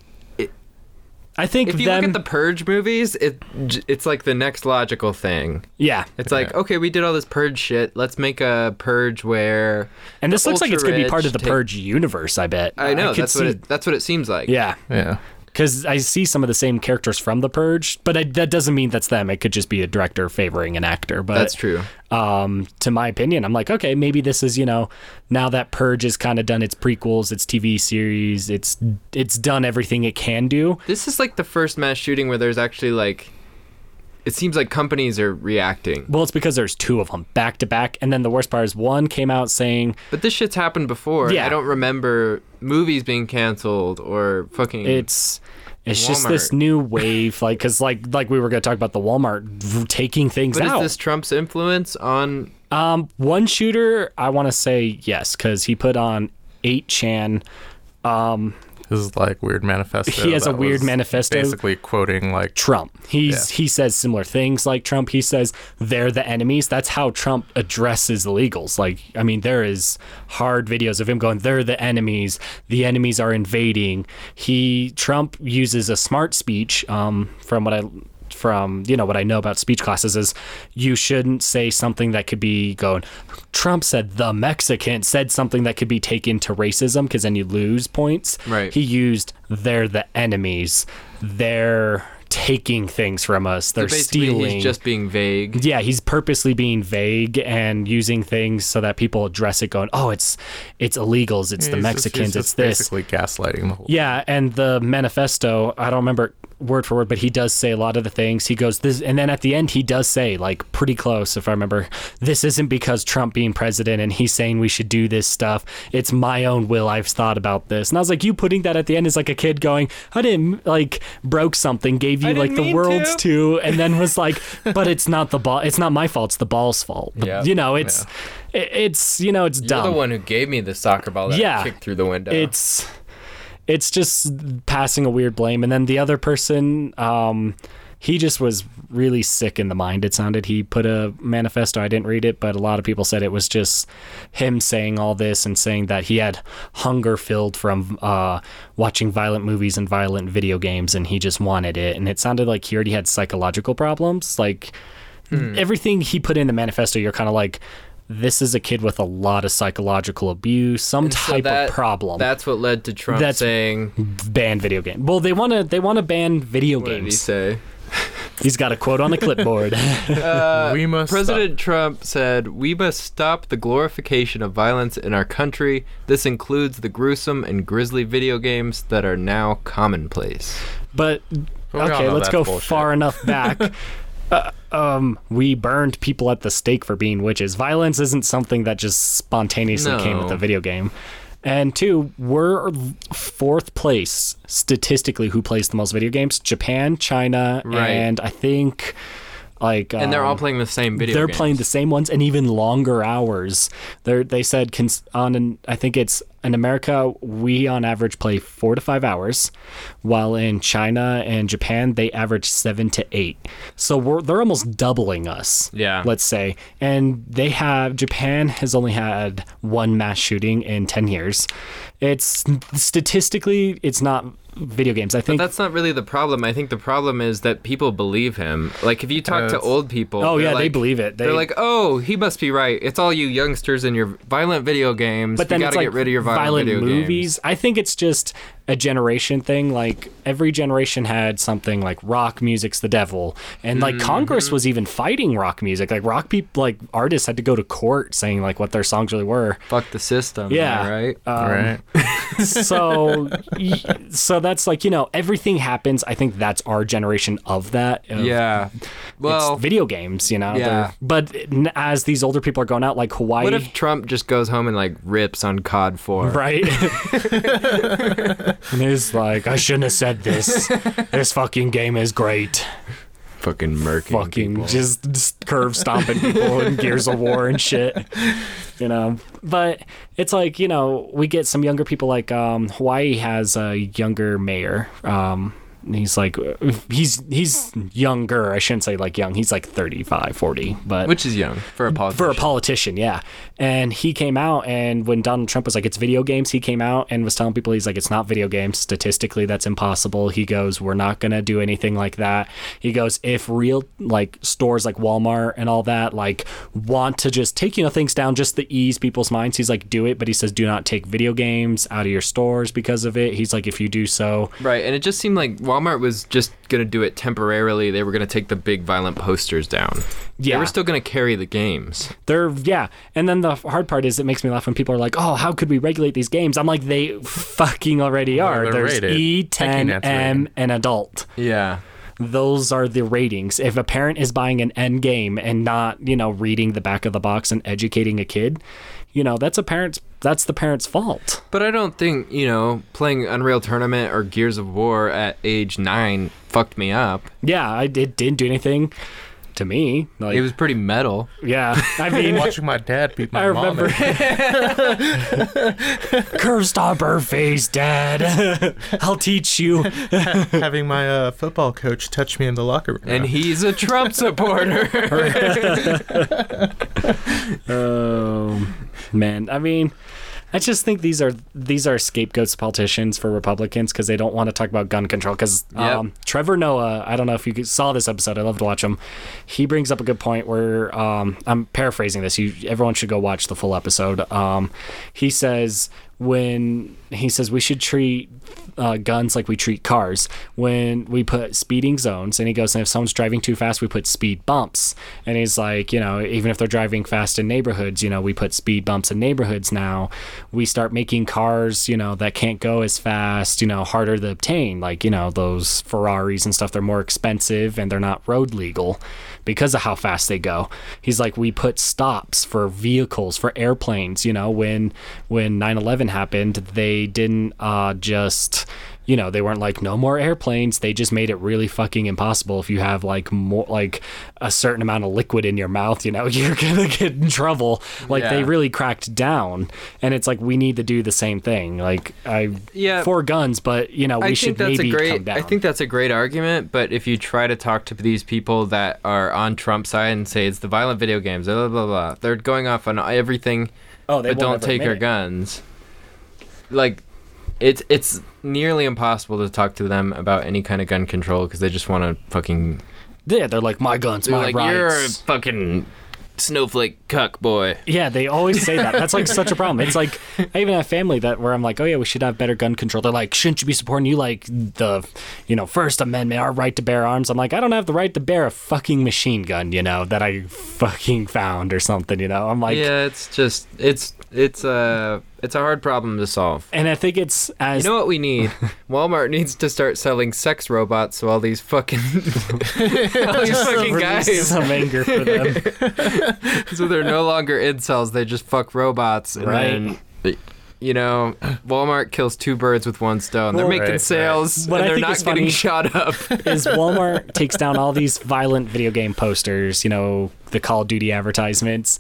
I think if you them, look at the Purge movies, it it's like the next logical thing. yeah, It's like, okay, we did all this Purge shit. Let's make a Purge where. And this looks like it's going to be part of the take- Purge universe, I bet. I know could that's what it, that's what it seems like. Yeah. yeah. Because I see some of the same characters from the Purge, but I, that doesn't mean that's them. It could just be a director favoring an actor. But that's true. Um, to my opinion, I'm like, okay, maybe this is you know, now that Purge has kind of done its prequels, its TV series, it's it's done everything it can do. This is like the first mass shooting where there's actually like. It seems like companies are reacting. Well, it's because there's two of them back to back, and then the worst part is one came out saying But this shit's happened before. Yeah. I don't remember movies being canceled or fucking. it's it's just this new wave, like because like like we were gonna talk about the Walmart v- taking things But out. is this Trump's influence on? Um, one shooter, I want to say yes, because he put on 8chan. Um, His like weird manifesto. He has a weird manifesto. Basically quoting like Trump. He's Yeah. he says similar things like Trump. He says they're the enemies. That's how Trump addresses illegals. Like I mean, there is hard videos of him going, "They're the enemies. The enemies are invading." He Trump uses a smart speech. Um, from what I from you know what I know about speech classes is you shouldn't say something that could be going Trump said the Mexican said something that could be taken to racism because then you lose points. Right. He used they're the enemies. They're taking things from us. They're Basically, stealing. he's just being vague. yeah, he's purposely being vague and using things so that people address it going, "Oh, it's it's illegals, it's the he's just- Mexicans, it's this." Basically gaslighting the whole. Yeah, and the manifesto, I don't remember word for word, but he does say a lot of the things. He goes this and then at the end he does say like pretty close if I remember, this isn't because Trump being president and he's saying we should do this stuff. It's my own will. I've thought about this. And I was like you putting that at the end is like a kid going, I didn't like broke something, gave you like the world's to." to and then was like, but it's not the ball it's not my fault, it's the ball's fault. The- Yeah. You know, it's it, it's you know, it's You're dumb the one who gave me the soccer ball that Yeah. Kicked through the window. it's it's just passing a weird blame and then the other person um he just was really sick in the mind. It sounded he put a manifesto. I didn't read it, but a lot of people said it was just him saying all this and saying that he had hunger filled from uh, watching violent movies and violent video games, and he just wanted it. And it sounded like he already had psychological problems. Like everything he put in the manifesto, you're kind of like. This is a kid with a lot of psychological abuse, some And so type that- of problem. That's what led to Trump That's- saying, ban video game. Well, they want to they want to ban video what did he games. say? He's got a quote on the clipboard. Uh, we must. President Trump said, We must stop the glorification of violence in our country. This includes the gruesome and grisly video games that are now commonplace. but Well, we all okay, let's go bullshit. far enough back. uh, um, we burned people at the stake for being witches. Violence isn't something that just spontaneously came with No. a video game. And two, we're fourth place statistically who plays the most video games. Japan, China, Right. and I think like And they're all um, playing the same video they're games. playing the same ones and even longer hours. They they said cons- on an, I think it's in America we on average play four to five hours, while in China and Japan they average seven to eight. So we're they're almost doubling us. Yeah. let's say, and they have Japan has only had one mass shooting in ten years. It's statistically it's not video games. I think That's not really the problem. I think the problem is that people believe him. Like if you talk to old people, Oh they're yeah, they believe it. They, They're like, "Oh, he must be right. It's all you youngsters and your violent video games. but then you gotta like get rid of your violent, video movies. games." I think it's just a generation thing. Like every generation had something like rock music's the devil, and like Mm-hmm. Congress was even fighting rock music. Like rock people, like artists had to go to court saying like what their songs really were. Fuck the system. Yeah. am right. Um, right. so, so that's like you know everything happens. I think that's our generation of that. of- yeah. Well, it's video games, you know. Yeah. They're- But as these older people are going out, like Hawaii, what if Trump just goes home and like rips on COD 4? Right? and he's like, I shouldn't have said this. This fucking game is great. Fucking murking. Fucking people. just, just curve stomping people in Gears of War and shit. You know? But it's like, you know, we get some younger people like um, Hawaii has a younger mayor. Um, and he's like he's he's younger i shouldn't say like young he's like 35 40 but Which is young for a politician. for a politician, yeah. And he came out, and when Donald Trump was like, "It's video games," he came out and was telling people, "He's like, it's not video games. Statistically, that's impossible." He goes, "We're not gonna do anything like that." He goes, "If real like stores like Walmart and all that like want to just take you know things down just to ease people's minds, he's like, do it." But he says, "Do not take video games out of your stores because of it." He's like, "If you do so, Right, and it just seemed like Walmart was just gonna do it temporarily. They were gonna take the big violent posters down. Yeah. They were still gonna carry the games. They're yeah, and then the hard part is it makes me laugh when people are like, "Oh, how could we regulate these games?" I'm like, they fucking already are. they're There's rated. E, Thinking 10, that's M, rated. and adult. Yeah. Those are the ratings. If a parent is buying an N game and not, you know, reading the back of the box and educating a kid, you know, that's a parent's that's the parent's fault. But I don't think, you know, playing Unreal Tournament or Gears of War at age nine fucked me up. Yeah, I it didn't do anything to me. Like, It was pretty metal. yeah. I mean, Watching my dad beat my I mom. remember curve stopper face, Dad. I'll teach you. having my uh, football coach touch me in the locker room. And he's a Trump supporter. Oh man, I mean, I just think these are these are scapegoats politicians for Republicans because they don't want to talk about gun control. Because Yep. um, Trevor Noah, I don't know if you saw this episode. I love to watch him. He brings up a good point where um, I'm paraphrasing this. You everyone should go watch the full episode. Um, he says when he says we should treat uh, guns like we treat cars. When we put speeding zones and he goes and if someone's driving too fast we put speed bumps. And he's like you know even if they're driving fast in neighborhoods you know we put speed bumps in neighborhoods now. We start making cars you know that can't go as fast you know harder to obtain. Like you know those ferraris and stuff they're more expensive and they're not road legal because of how fast they go. He's like we put stops for vehicles for airplanes you know when when 9-11 happened they didn't uh, just you know, they weren't like no more airplanes. They just made it really fucking impossible if you have like more like a certain amount of liquid in your mouth, you know, you're going to get in trouble. Like they really cracked down and it's like we need to do the same thing. Like I Yeah. for guns, but you know, we I should maybe a come down. I think that's a great argument. But if you try to talk to these people that are on Trump's side and say it's the violent video games, blah blah blah, blah they're going off on everything, oh, they but don't take our guns. Like, it's it's nearly impossible to talk to them about any kind of gun control because they just want to fucking. Yeah, they're like my guns, my like rights. you're a fucking snowflake cuck boy. Yeah, they always say that. That's like such a problem. It's like I even have family that where I'm like, oh yeah, we should have better gun control. They're like, shouldn't you be supporting you like the, you know, First Amendment, our right to bear arms? I'm like, I don't have the right to bear a fucking machine gun, you know, that I fucking found or something, you know. I'm like, yeah, it's just it's it's a it's a hard problem to solve. and I think it's as You know what we need? Walmart needs to start selling sex robots so all these fucking all these fucking release guys some anger for them. so they're no longer incels, they just fuck robots and Right. then you know, Walmart kills two birds with one stone. They're Well- making Right, right. sales What and I they're think not is getting funny- shot up. is Walmart takes down all these violent video game posters, you know, the Call of Duty advertisements.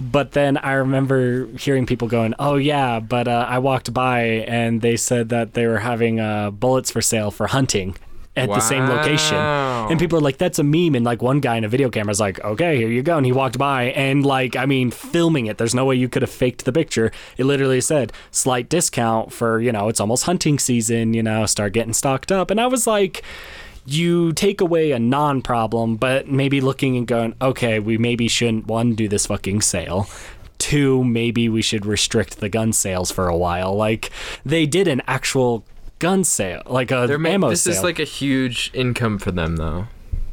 But then I remember hearing people going, "Oh yeah, but uh, I walked by and they said that they were having uh, bullets for sale for hunting at the same location." And people are like, "That's a meme." And like one guy in a video camera is like, "Okay, here you go." And he walked by and like, I mean, filming it. There's no way you could have faked the picture. It literally said slight discount for you know it's almost hunting season. You know, start getting stocked up. And I was like you take away a non-problem, but maybe looking and going, okay, we maybe shouldn't one do this fucking sale. Two, maybe we should restrict the gun sales for a while. Like they did an actual gun sale, like a They're ma- ammo this sale. is like a huge income for them though.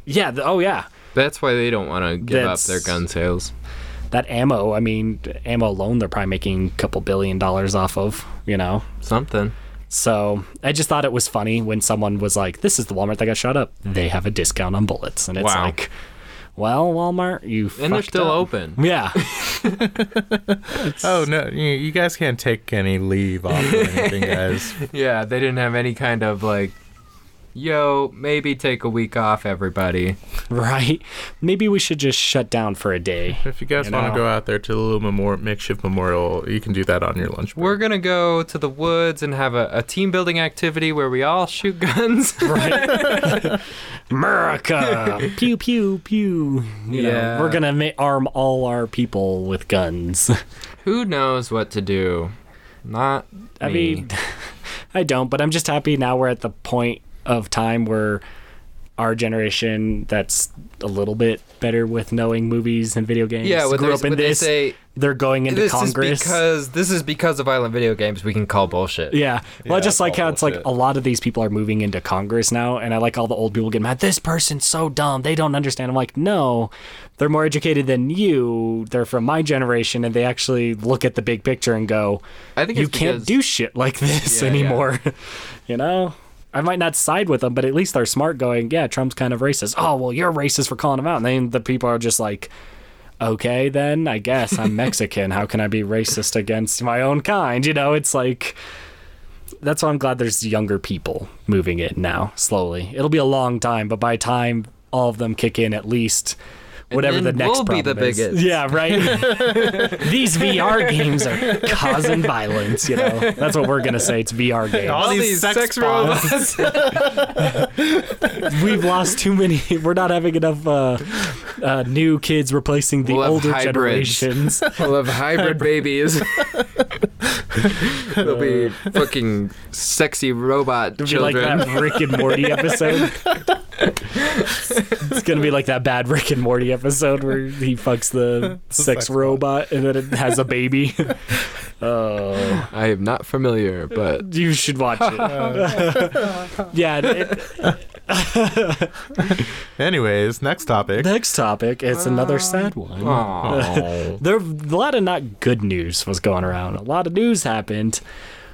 yeah, th- oh yeah, That's why they don't want to give That's- up their gun sales. that ammo. I mean, ammo alone, they're probably making a couple billion dollars off of. You know, Something. So I just thought it was funny when someone was like, "This is the Walmart that got shut up. Mm-hmm. They have a discount on bullets," and it's Wow. like, "Well, Walmart, you And they're still up. open. Yeah. Oh no, you, you guys can't take any leave off or anything, guys. Yeah, they didn't have any kind of like, yo, maybe take a week off, everybody. Right? Maybe we should just shut down for a day. If you guys You want know. to go out there to the little memor- makeshift memorial, you can do that on your lunch break. We're gonna go to the woods and have a, a team building activity where we all shoot guns. Right? America! pew, pew, pew. You know, Yeah. we're gonna ma- arm all our people with guns. Who knows what to do? Not I me. mean, I don't, but I'm just happy now we're at the point of time where our generation that's a little bit better with knowing movies and video games yeah, when, grew up in when they this. say they're going into this Congress. is because this is because of violent video games, we can call bullshit. Yeah. Well, I just like it's all how it's like a lot of these people are moving into Congress now, and I like all the old people get mad. This person's so dumb. They don't understand. I'm like, no, they're more educated than you. They're from my generation, and they actually look at the big picture and go, I think you can't because- do shit like this Yeah, yeah. anymore. you know? I might not side with them, but at least they're smart going, yeah, Trump's kind of racist. Oh, well, you're racist for calling him out. And then the people are just like, okay, then I guess I'm Mexican. How can I be racist against my own kind? You know, it's like that's why I'm glad there's younger people moving it now slowly. It'll be a long time, but by the time all of them kick in, at least whatever then the next we'll be the problem is. bigots. Yeah, right. these VR games are causing violence. You know, that's what we're gonna say. It's VR games. All these sex robots. We've lost too many. We're not having enough uh, uh, new kids replacing the We'll have older hybrids. generations. we'll have hybrid babies. They'll be fucking sexy robot It'll be like that Rick and Morty episode. It's gonna be like that bad Rick and Morty episode where he fucks the sex sex robot and then it has a baby. oh, I am not familiar, but you should watch it. yeah. It, Anyways, next topic. next topic is another sad one. There, a lot of not good news was going around. A lot of news happened.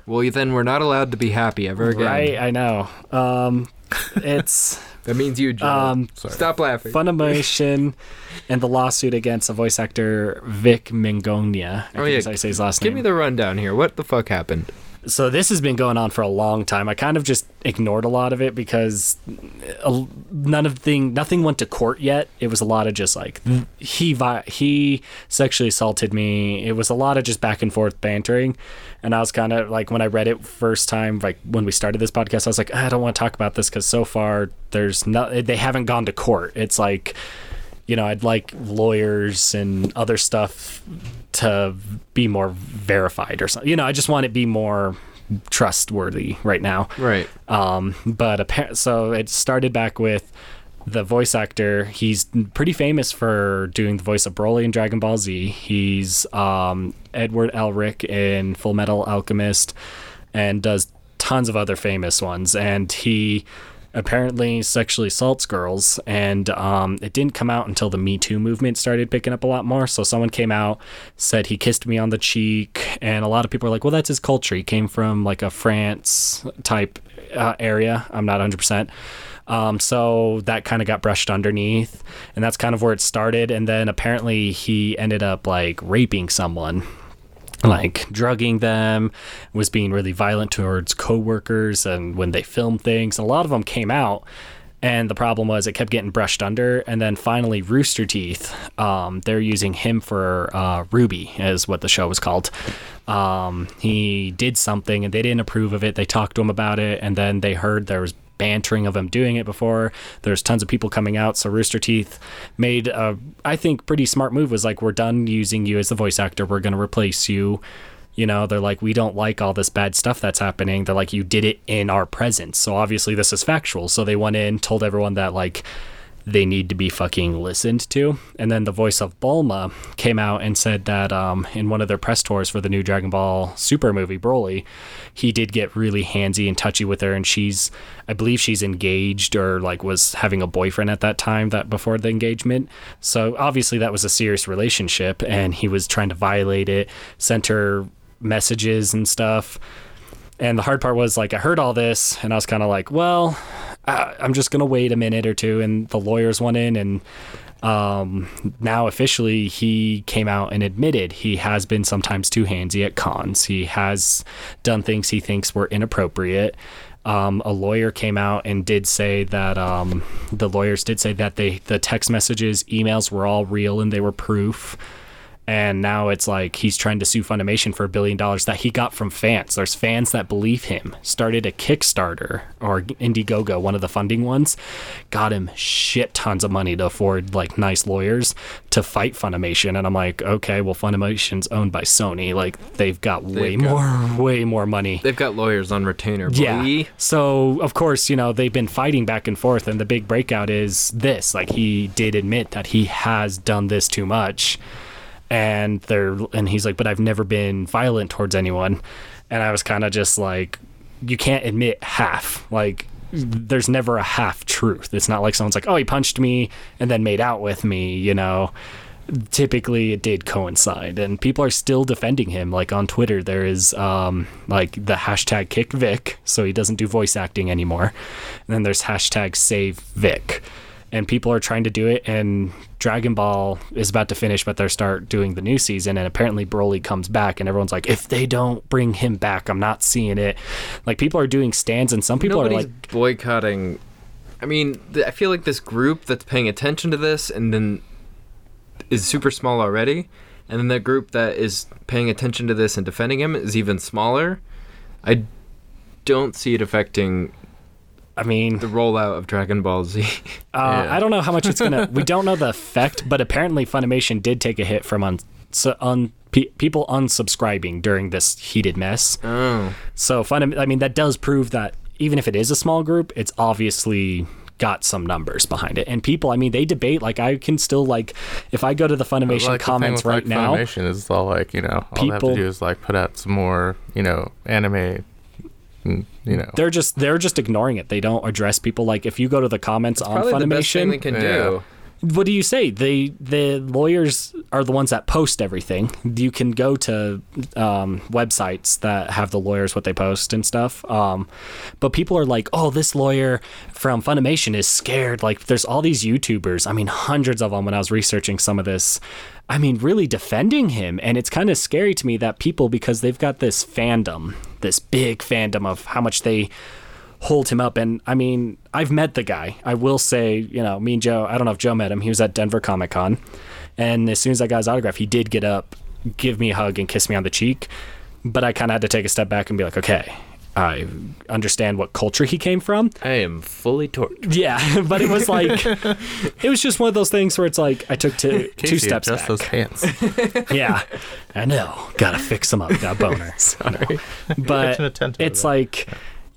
well, then we're not allowed to be happy ever again. Right, I know. Um, it's That means you, Joe. um, Sorry. Stop laughing. Funimation and the lawsuit against the voice actor Vic Mignogna. I Oh, think yeah. I say his last Give name. me the rundown here. What the fuck happened? So this has been going on for a long time. I kind of just ignored a lot of it because uh, none of thing nothing went to court yet. It was a lot of just like hmm. he he sexually assaulted me. It was a lot of just back and forth bantering, and I was kind of like when I read it first time, like when we started this podcast, I was like ah, I don't want to talk about this because so far there's no they haven't gone to court. It's like you know, I'd like lawyers and other stuff to be more verified or something. You know, I just want it to be more trustworthy right now. Right. Um, but appa- so it started back with the voice actor. He's pretty famous for doing the voice of Broly in Dragon Ball Z. He's um, Edward Elric in Full Metal Alchemist and does tons of other famous ones. And he apparently sexually assaults girls and um, it didn't come out until the me too movement started picking up a lot more. So someone came out said he kissed me on the cheek and a lot of people are like well that's his culture. He came from like a france type uh, area. I'm not 100% um, so that kind of got brushed underneath and that's kind of where it started and then apparently he ended up like raping someone like drugging them, was being really violent towards coworkers, and when they filmed things, a lot of them came out. And the problem was it kept getting brushed under, and then finally Rooster Teeth, um, they're using him for uh, RWBY, is what the show was called. Um, he did something, and they didn't approve of it. They talked to him about it, and then they heard there was bantering of him doing it before. There's tons of people coming out. So Rooster Teeth made a, I think, pretty smart move. Was like, we're done using you as the voice actor. We're going to replace you. You know, they're like, we don't like all this bad stuff that's happening. They're like, you did it in our presence. So obviously this is factual. So they went in, told everyone that like they need to be fucking listened to. And then the voice of Bulma came out and said that um, in one of their press tours for the new Dragon Ball Super movie, Broly, he did get really handsy and touchy with her. And she's, I believe she's engaged or like was having a boyfriend at that time that before the engagement. So obviously that was a serious relationship and he was trying to violate it, sent her messages and stuff. And the hard part was like I heard all this and I was kind of like, well, I, I'm just gonna wait a minute or two. And the lawyers went in and um, now officially he came out and admitted he has been sometimes too handsy at cons. He has done things he thinks were inappropriate. Um, a lawyer came out and did say that um, the lawyers did say that they the text messages, emails were all real and they were proof and now it's like he's trying to sue Funimation for a billion dollars that he got from fans. There's fans that believe him. Started a Kickstarter or Indiegogo, one of the funding ones, got him shit tons of money to afford like nice lawyers to fight Funimation. And I'm like, okay, well Funimation's owned by Sony. Like they've got way They've got- more, way more money. They've got lawyers on retainer. Yeah. So of course, you know, they've been fighting back and forth, and the big breakout is this. Like he did admit that he has done this too much. And they're and he's like, but I've never been violent towards anyone. And I was kind of just like, you can't admit half. Like there's never a half truth. It's not like someone's like, oh, he punched me and then made out with me, you know typically it did coincide and people are still defending him like on twitter there is um like the hashtag kick vic so he doesn't do voice acting anymore and then there's hashtag save vic and people are trying to do it and dragon ball is about to finish but they're start doing the new season and apparently broly comes back and everyone's like if they don't bring him back i'm not seeing it like people are doing stands and some people Nobody's are like boycotting. I mean, th- I feel like this group that's paying attention to this and then is super small already, and then the group that is paying attention to this and defending him is even smaller. I don't see it affecting i mean the rollout of Dragon Ball Z. Uh, Yeah. I don't know how much it's gonna. we don't know the effect, but apparently Funimation did take a hit from un, so, un pe- people unsubscribing during this heated mess. oh, So Funim, I mean, that does prove that even if it is a small group, it's obviously got some numbers behind it. And people, I mean, they debate. Like I can still like, if I go to the Funimation Like, the comments with, right like, now, Funimation is all like you know all they have to do is like put out some more you know anime, mm, you know. they're just they're just ignoring it. They don't address people. Like if you go to the comments on probably the best thing Funimation, they can Yeah. do. What do you say? The the lawyers are the ones that post everything. You can go to um, websites that have the lawyers what they post and stuff. Um, but people are like, "Oh, this lawyer from Funimation is scared." Like, there's all these YouTubers. I mean, hundreds of them. When I was researching some of this, I mean, really defending him, and it's kind of scary to me that people because they've got this fandom, this big fandom of how much they hold him up. And I mean, I've met the guy. I will say, you know, me and Joe, I don't know if Joe met him. He was at Denver Comic Con. And as soon as I got his autograph, he did get up, give me a hug, and kiss me on the cheek. But I kind of had to take a step back and be like, okay, I understand what culture he came from. I am fully tortured. Yeah, but it was like, it was just one of those things where it's like I took two, two Casey, steps adjust back. those pants. Yeah, I know. Gotta fix them up. Got boner. Sorry. but an attentive to it's that. like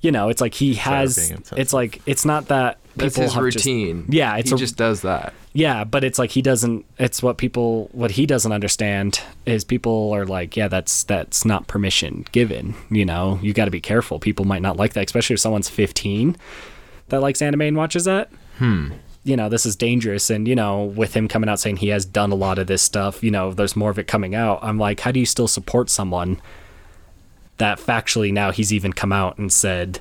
you know it's like he has it's like it's not that That's his have just- routine. yeah it's he a, just does that. yeah but it's like he doesn't it's what people what he doesn't understand is people are like yeah that's that's not permission given you know? You got to be careful. People might not like that especially if someone's 15 that likes anime and watches that. Hmm. You know this is dangerous and you know with him coming out saying he has done a lot of this stuff you know there's more of it coming out. I'm like how do you still support someone that factually now he's even come out and said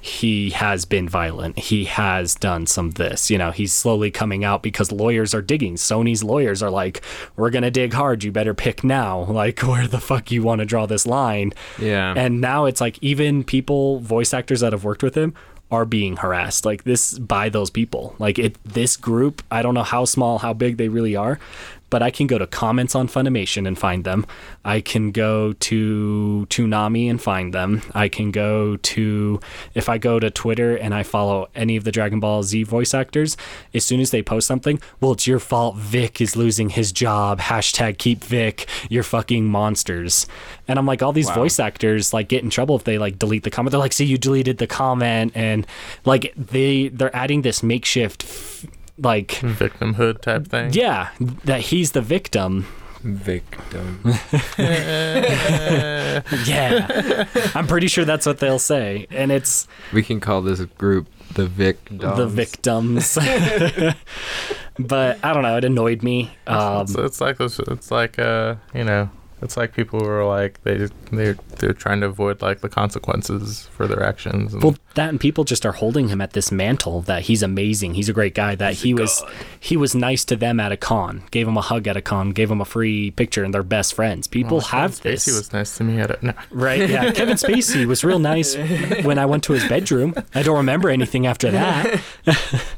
he has been violent. He has done some this. You know, he's slowly coming out because lawyers are digging. Sony's lawyers are like, we're going to dig hard. You better pick now. Like, where the fuck you want to draw this line? Yeah. And now it's like even people, voice actors that have worked with him, are being harassed like this by those people. Like it, this group. I don't know how small, how big they really are, but I can go to comments on Funimation and find them. I can go to Toonami and find them. I can go to if I go to Twitter and I follow any of the Dragon Ball Z voice actors. As soon as they post something, well, it's your fault. Vic is losing his job. Hashtag keep Vic. You're fucking monsters. And I'm like, all these voice actors like get in trouble if they like delete the comment. They're like, see, you deleted the comment, and like they they're adding this makeshift. f- Like Victimhood type thing. yeah, that he's the victim. Victim. Yeah, I'm pretty sure that's what they'll say, and it's we can call this group the Victims. the victims. but I don't know. It annoyed me. Um, it's, it's like this. It's like uh, you know, it's like people who are like they they they're trying to avoid like the consequences for their actions. And, well, that and people just are holding him at this mantle that he's amazing. He's a great guy. That he was he was nice to them at a con, gave him a hug at a con, gave him a free picture, and they're best friends. People have Kevin this. Spacey was nice to me at it. No. Right? Yeah. Kevin Spacey was real nice when I went to his bedroom. I don't remember anything after that.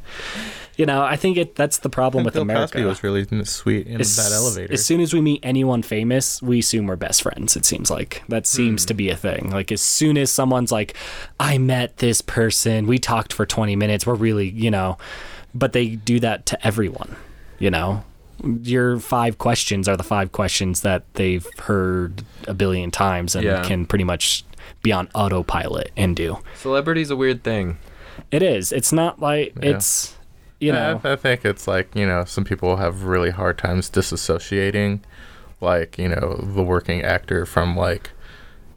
you know, I think it that's the problem with Bill America. Cosby was really sweet in as, that elevator. As soon as we meet anyone famous, we assume we're best friends. It seems like that seems to hmm. be a thing. Like as soon as someone's like, "I met this person, we talked for 20 minutes, we're really," you know, but they do that to everyone. You know, your five questions are the five questions that they've heard a billion times and Yeah. can pretty much be on autopilot and do. Celebrity's a weird thing. It is. It's not like Yeah. it's. You Yeah, know, I, I think it's like you know some people have really hard times disassociating, like you know the working actor from like,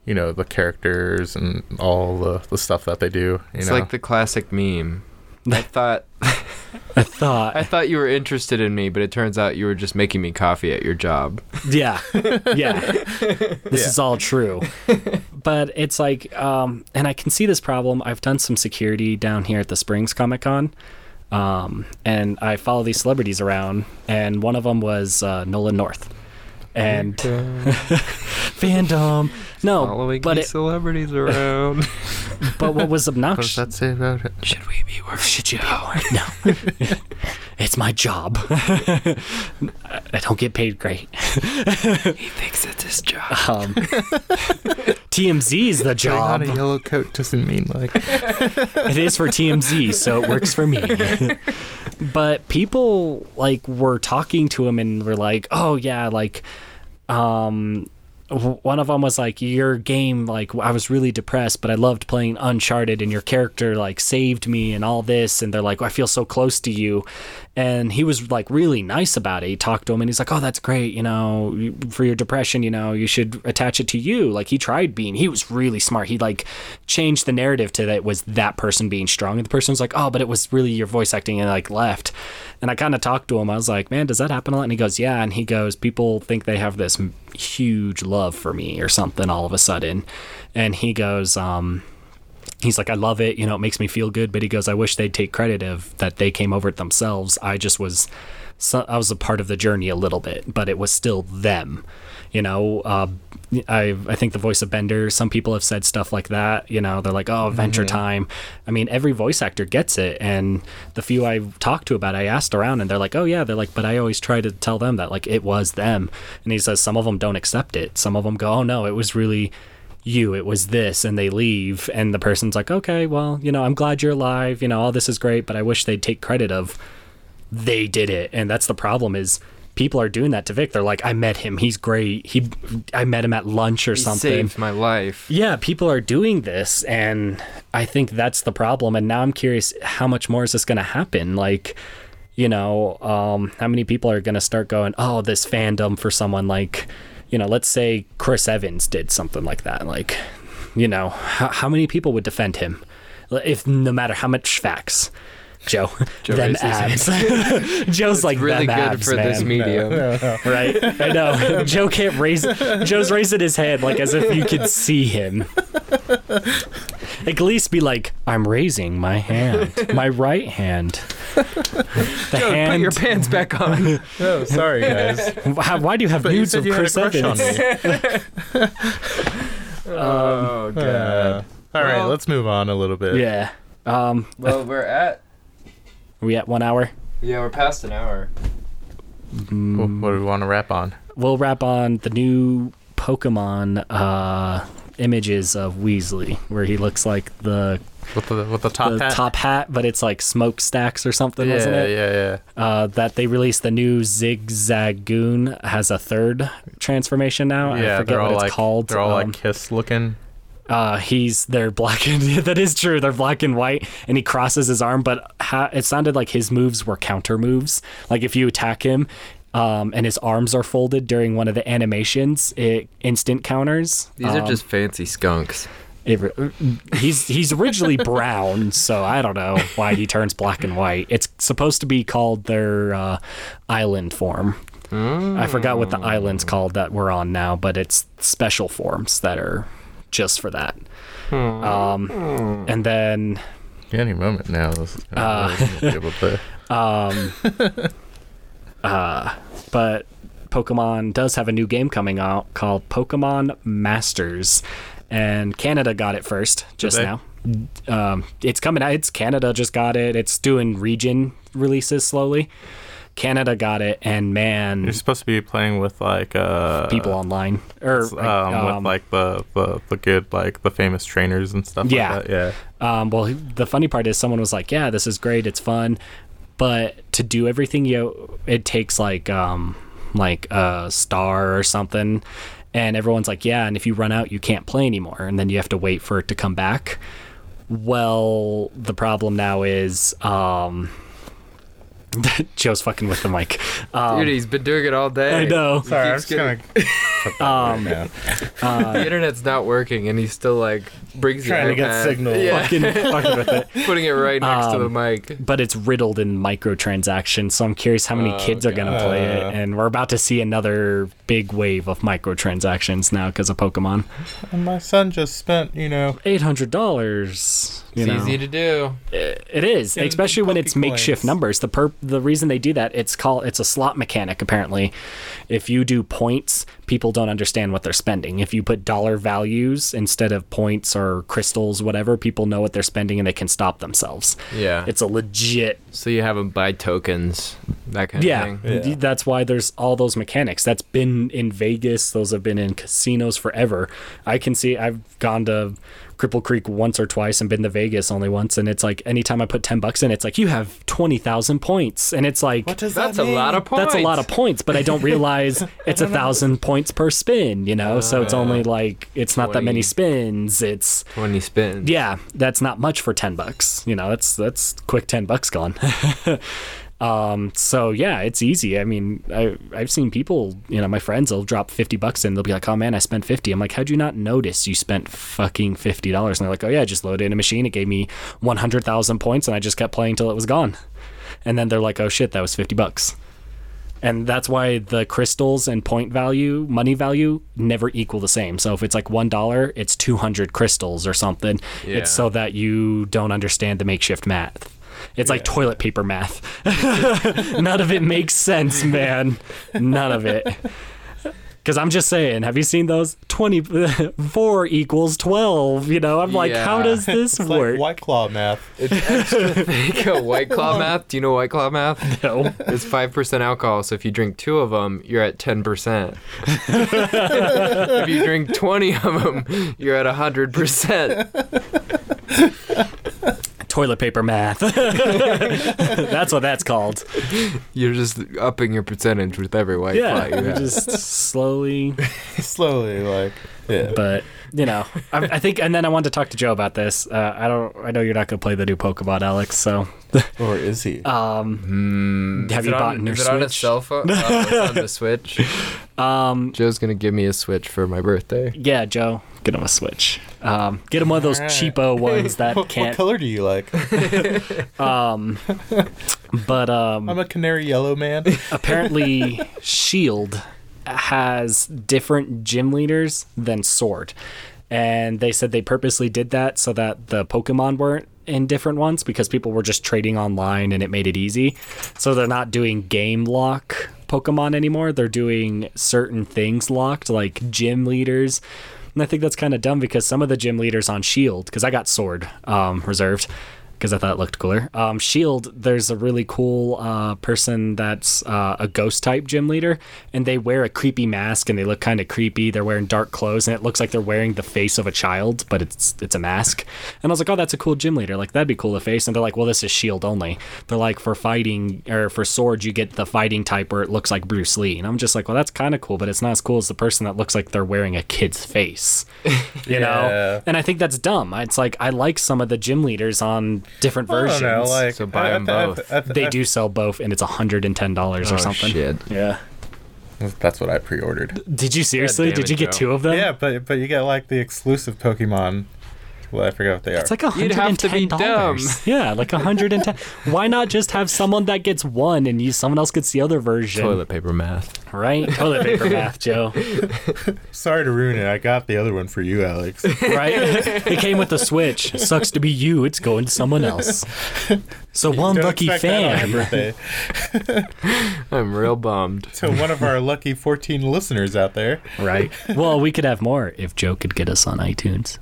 you know the characters and all the, the stuff that they do. You It's know, like the classic meme. I thought I thought. I thought you were interested in me, but it turns out you were just making me coffee at your job. Yeah. Yeah. this is all true. But it's like, um, and I can see this problem. I've done some security down here at the Springs Comic Con. Um, and I follow these celebrities around, and one of them was uh, Nolan North. And fandom. No, Following but these it, celebrities around. but what was what does obnoxious? that say about it? Should we be worried? Should you be worried? No. it's my job. I don't get paid great. He thinks it's his job. Um, TMZ is the Putting on job. a yellow coat doesn't mean like It is for TMZ, so it works for me. but people like were talking to him and were like, "Oh yeah, like um one of them was like your game like i was really depressed but i loved playing uncharted and your character like saved me and all this and they're like i feel so close to you and he was like really nice about it. He talked to him and he's like oh that's great you know for your depression you know you should attach it to you. Like he tried being he was really smart. He like changed the narrative to that it was that person being strong. And the person was like oh but it was really your voice acting and like left. And i kind of talked to him. I was like man does that happen a lot? And he goes yeah. And he goes people think they have this huge love for me or something all of a sudden. And he goes um he's like, I love it. You know, it makes me feel good. But he goes, I wish they'd take credit of that they came over it themselves. I just was, so, I was a part of the journey a little bit, but it was still them. You know, uh, I I think the voice of Bender. Some people have said stuff like that. You know, they're like, oh, Adventure Time. I mean, every voice actor gets it, and the few I talked to about, it, I asked around, and they're like, oh yeah, they're like, but I always try to tell them that like it was them, and he says some of them don't accept it. Some of them go, oh no, it was really you it was this and they leave and the person's like okay well you know i'm glad you're alive you know all this is great but i wish they'd take credit of they did it. And that's the problem is people are doing that to vic. They're like i met him. He's great. He i met him at lunch or He something. saved my life. yeah people are doing this and i think that's the problem and now i'm curious how much more is this going to happen? Like you know um, how many people are going to start going oh this fandom for someone like you know let's say chris evans did something like that like you know how, how many people would defend him? If no matter how much facts joe, Joe them abs joe's like really them good abs, for this man medium. right? I know. Joe can't raise. Joe's raising his hand like as if you could see him. Like, at least be like, I'm raising my hand, my right hand. The Joe, put your pants back on. Oh, sorry guys. Why, why do you have But nudes said of you Chris crush on Evans? me. oh god. Uh, all right, Well- let's move on a little bit. Yeah. Um. Well, we're at Are we at one hour? yeah, we're past an hour. What, what do we want to wrap on? We'll wrap on the new Pokemon uh, images of Weezing, where he looks like the With the with the top the hat. top hat, but it's like smokestacks or something, yeah, wasn't it? yeah, yeah. uh, that they released the new Zigzagoon has a third transformation now. yeah, I forget they're what all it's like called. they're all Um, like kiss looking. Uh, he's they're black and that is true. They're black and white, and he crosses his arm. But ha- it sounded like his moves were counter moves. Like if you attack him. Um, and his arms are folded during one of the animations. It instant counters. These are Um, just fancy skunks. it he's he's originally brown, so I don't know why he turns black and white. It's supposed to be called their uh, island form. I forgot what the island's called that we're on now, but it's special forms that are just for that. Um, and then Any moment now. This is Uh, be able to. Um, uh, but Pokemon does have a new game coming out called Pokemon Masters, and Canada got it first just now. Um, it's coming out. It's Canada just got it. It's doing region releases slowly. Canada got it, and man, You're supposed to be playing with like uh people online or um, um, with like the, the the good like the famous trainers and stuff Yeah. like that. Yeah. Um, well, the funny part is someone was like, "Yeah, this is great. It's fun." But to do everything, you it takes like um like a star or something, and everyone's like, "Yeah." And if you run out, you can't play anymore, and then you have to wait for it to come back. Well, the problem now is um. Joe's fucking with the mic. Um, Dude, he's been doing it all day. I know. He keeps getting- Um, the internet's not working, and he still like brings the Trying to get signal. Yeah, fucking, fucking with it. putting it right next to the Um, mic. but it's riddled in microtransactions. So I'm curious how many Oh, kids are going to play it. And we're about to see another big wave of microtransactions now because of Pokemon. And my son just spent, you know, Eight hundred dollars. It's know, easy to do. it is, And especially when it's Pokecoins. makeshift numbers. The per the reason they do that, it's called it's a slot mechanic. Apparently, if you do points, people don't understand what they're spending. If you put dollar values instead of points or crystals, whatever, people know what they're spending and they can stop themselves. Yeah. It's a legit so you have them buy tokens, that kind yeah, of thing. Yeah. that's why there's all those mechanics. That's been in Vegas. Those have been in casinos forever. I can see. I've gone to Cripple Creek once or twice and been to Vegas only once, and it's like anytime I put ten bucks in, it's like you have twenty thousand points, and it's like What does That's that a lot of points. that's a lot of points, but I don't realize it's a thousand points per spin, you know. so it's only uh, like it's not that many spins. It's 20 spins. yeah, that's not much for ten bucks. You know, that's that's quick ten bucks gone. um, so yeah, it's easy. I mean, I I've seen people, you know, my friends will drop fifty bucks in. They'll be like, "Oh man, I spent 50 I'm like, "How'd you not notice you spent fucking fifty dollars?" And they're like, "Oh yeah, I just loaded in a machine. It gave me one hundred thousand points, and I just kept playing till it was gone." And then they're like, "Oh shit, that was fifty bucks." And that's why the crystals and point value, money value, never equal the same. So if it's like one dollar, it's two hundred crystals or something. Yeah. It's so that you don't understand the makeshift math. It's like toilet paper math. None of it makes sense, man. None of it. Because I'm just saying, have you seen those? 24 equals 12. You know, I'm like, how does this It's work? like White Claw math. It's extra thick. A White Claw math. Do you know White Claw math? No. It's 5% alcohol, so if you drink two of them, you're at 10%. if you drink 20 of them, you're at 100%. Toilet paper math. that's what that's called. You're just upping your percentage with every White Yeah. Claw you you just slowly Slowly, like, yeah. but you know, I, I think, and then I wanted to talk to Joe about this. Uh, I don't, I know you're not gonna play the new Pokemon, Alex. So, Or is he? um, Hmm. have Is you bought on, your is it on a Switch? cell phone? It's on the Switch. um, Joe's gonna give me a Switch for my birthday. yeah, Joe, get him a Switch. Um, get him one of those cheapo ones that what, what can't. What color do you like? Um, but um, I'm a canary yellow man. apparently Shield has different gym leaders than Sword. And they said they purposely did that so that the Pokemon weren't in different ones because people were just trading online and it made it easy. So they're not doing game lock Pokemon anymore. They're doing certain things locked, like gym leaders. And I think that's kind of dumb because some of the gym leaders on Shield, because I got Sword um, reserved, because I thought it looked cooler. Um, Shield, there's a really cool uh, person that's uh, a ghost type gym leader, and they wear a creepy mask and they look kind of creepy. They're wearing dark clothes, and it looks like they're wearing the face of a child, but it's it's a mask. And I was like, oh, that's a cool gym leader. Like that'd be cool to face. And they're like, well, this is Shield only. They're like, for fighting or for swords, you get the fighting type where it looks like Bruce Lee. And I'm just like, well, that's kind of cool, but it's not as cool as the person that looks like they're wearing a kid's face. You Yeah. know? And I think that's dumb. It's like I like some of the gym leaders on different versions. don't know, like So buy I- I 'em th- I both. th- I th- they I do sell both, and it's hundred and ten dollars or Oh, something. shit. Yeah. That's what I pre-ordered. Did you seriously? damn Did it, you get Joe. two of them? Yeah, but but you get like the exclusive Pokemon. Well, I forget what they are. It's like a You'd have to be ten dollars. Yeah, like a hundred and ten. Why not just have someone that gets one and you someone else gets the other version? Toilet paper math. Right? Toilet paper math, Joe. Sorry to ruin it. I got the other one for you, Alex. Right? it came with the Switch. Sucks to be you. It's going to someone else. So one Don't lucky expect that on fan. your birthday. I'm real bummed. To one of our lucky 14 listeners out there. Right. Well, we could have more if Joe could get us on iTunes.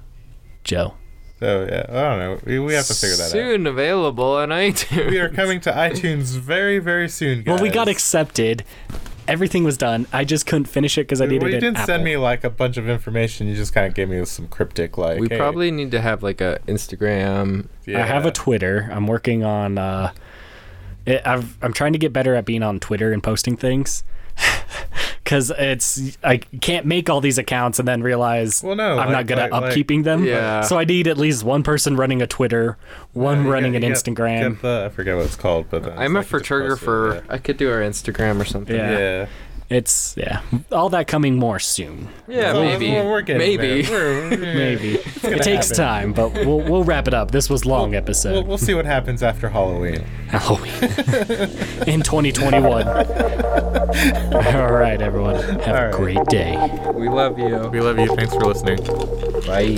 Joe. So yeah, I don't know. We, we have to figure that out. Soon available on iTunes. We are coming to iTunes very very soon, guys. Well, we got accepted. Everything was done. I just couldn't finish it because I needed Well, you didn't Apple. send me like a bunch of information. You just kind of gave me some cryptic like. We hey, probably need to have like a Instagram. yeah. I have a Twitter. I'm working on. Uh, it, I've, I'm trying to get better at being on Twitter and posting things. Because it's I can't make all these accounts and then realize Well, no, I'm like- not good at like- like- upkeeping them. Yeah. So I need at least one person running a Twitter, one You running get- an get- Instagram. get the- I forget what it's called, but uh, I'm a it's like you just trigger for. I could do our Instagram or something. Yeah. Yeah. Yeah. It's yeah, all that coming more soon. Yeah, Well, maybe. We're, we're getting maybe. there. We're- Maybe it takes happen. time, but we'll we'll wrap it up. This was long We'll, episode. we'll see what happens after Halloween. Halloween in 2021. All right, everyone. Have All a right. great day. We love you. We love you. Thanks for listening. Bye.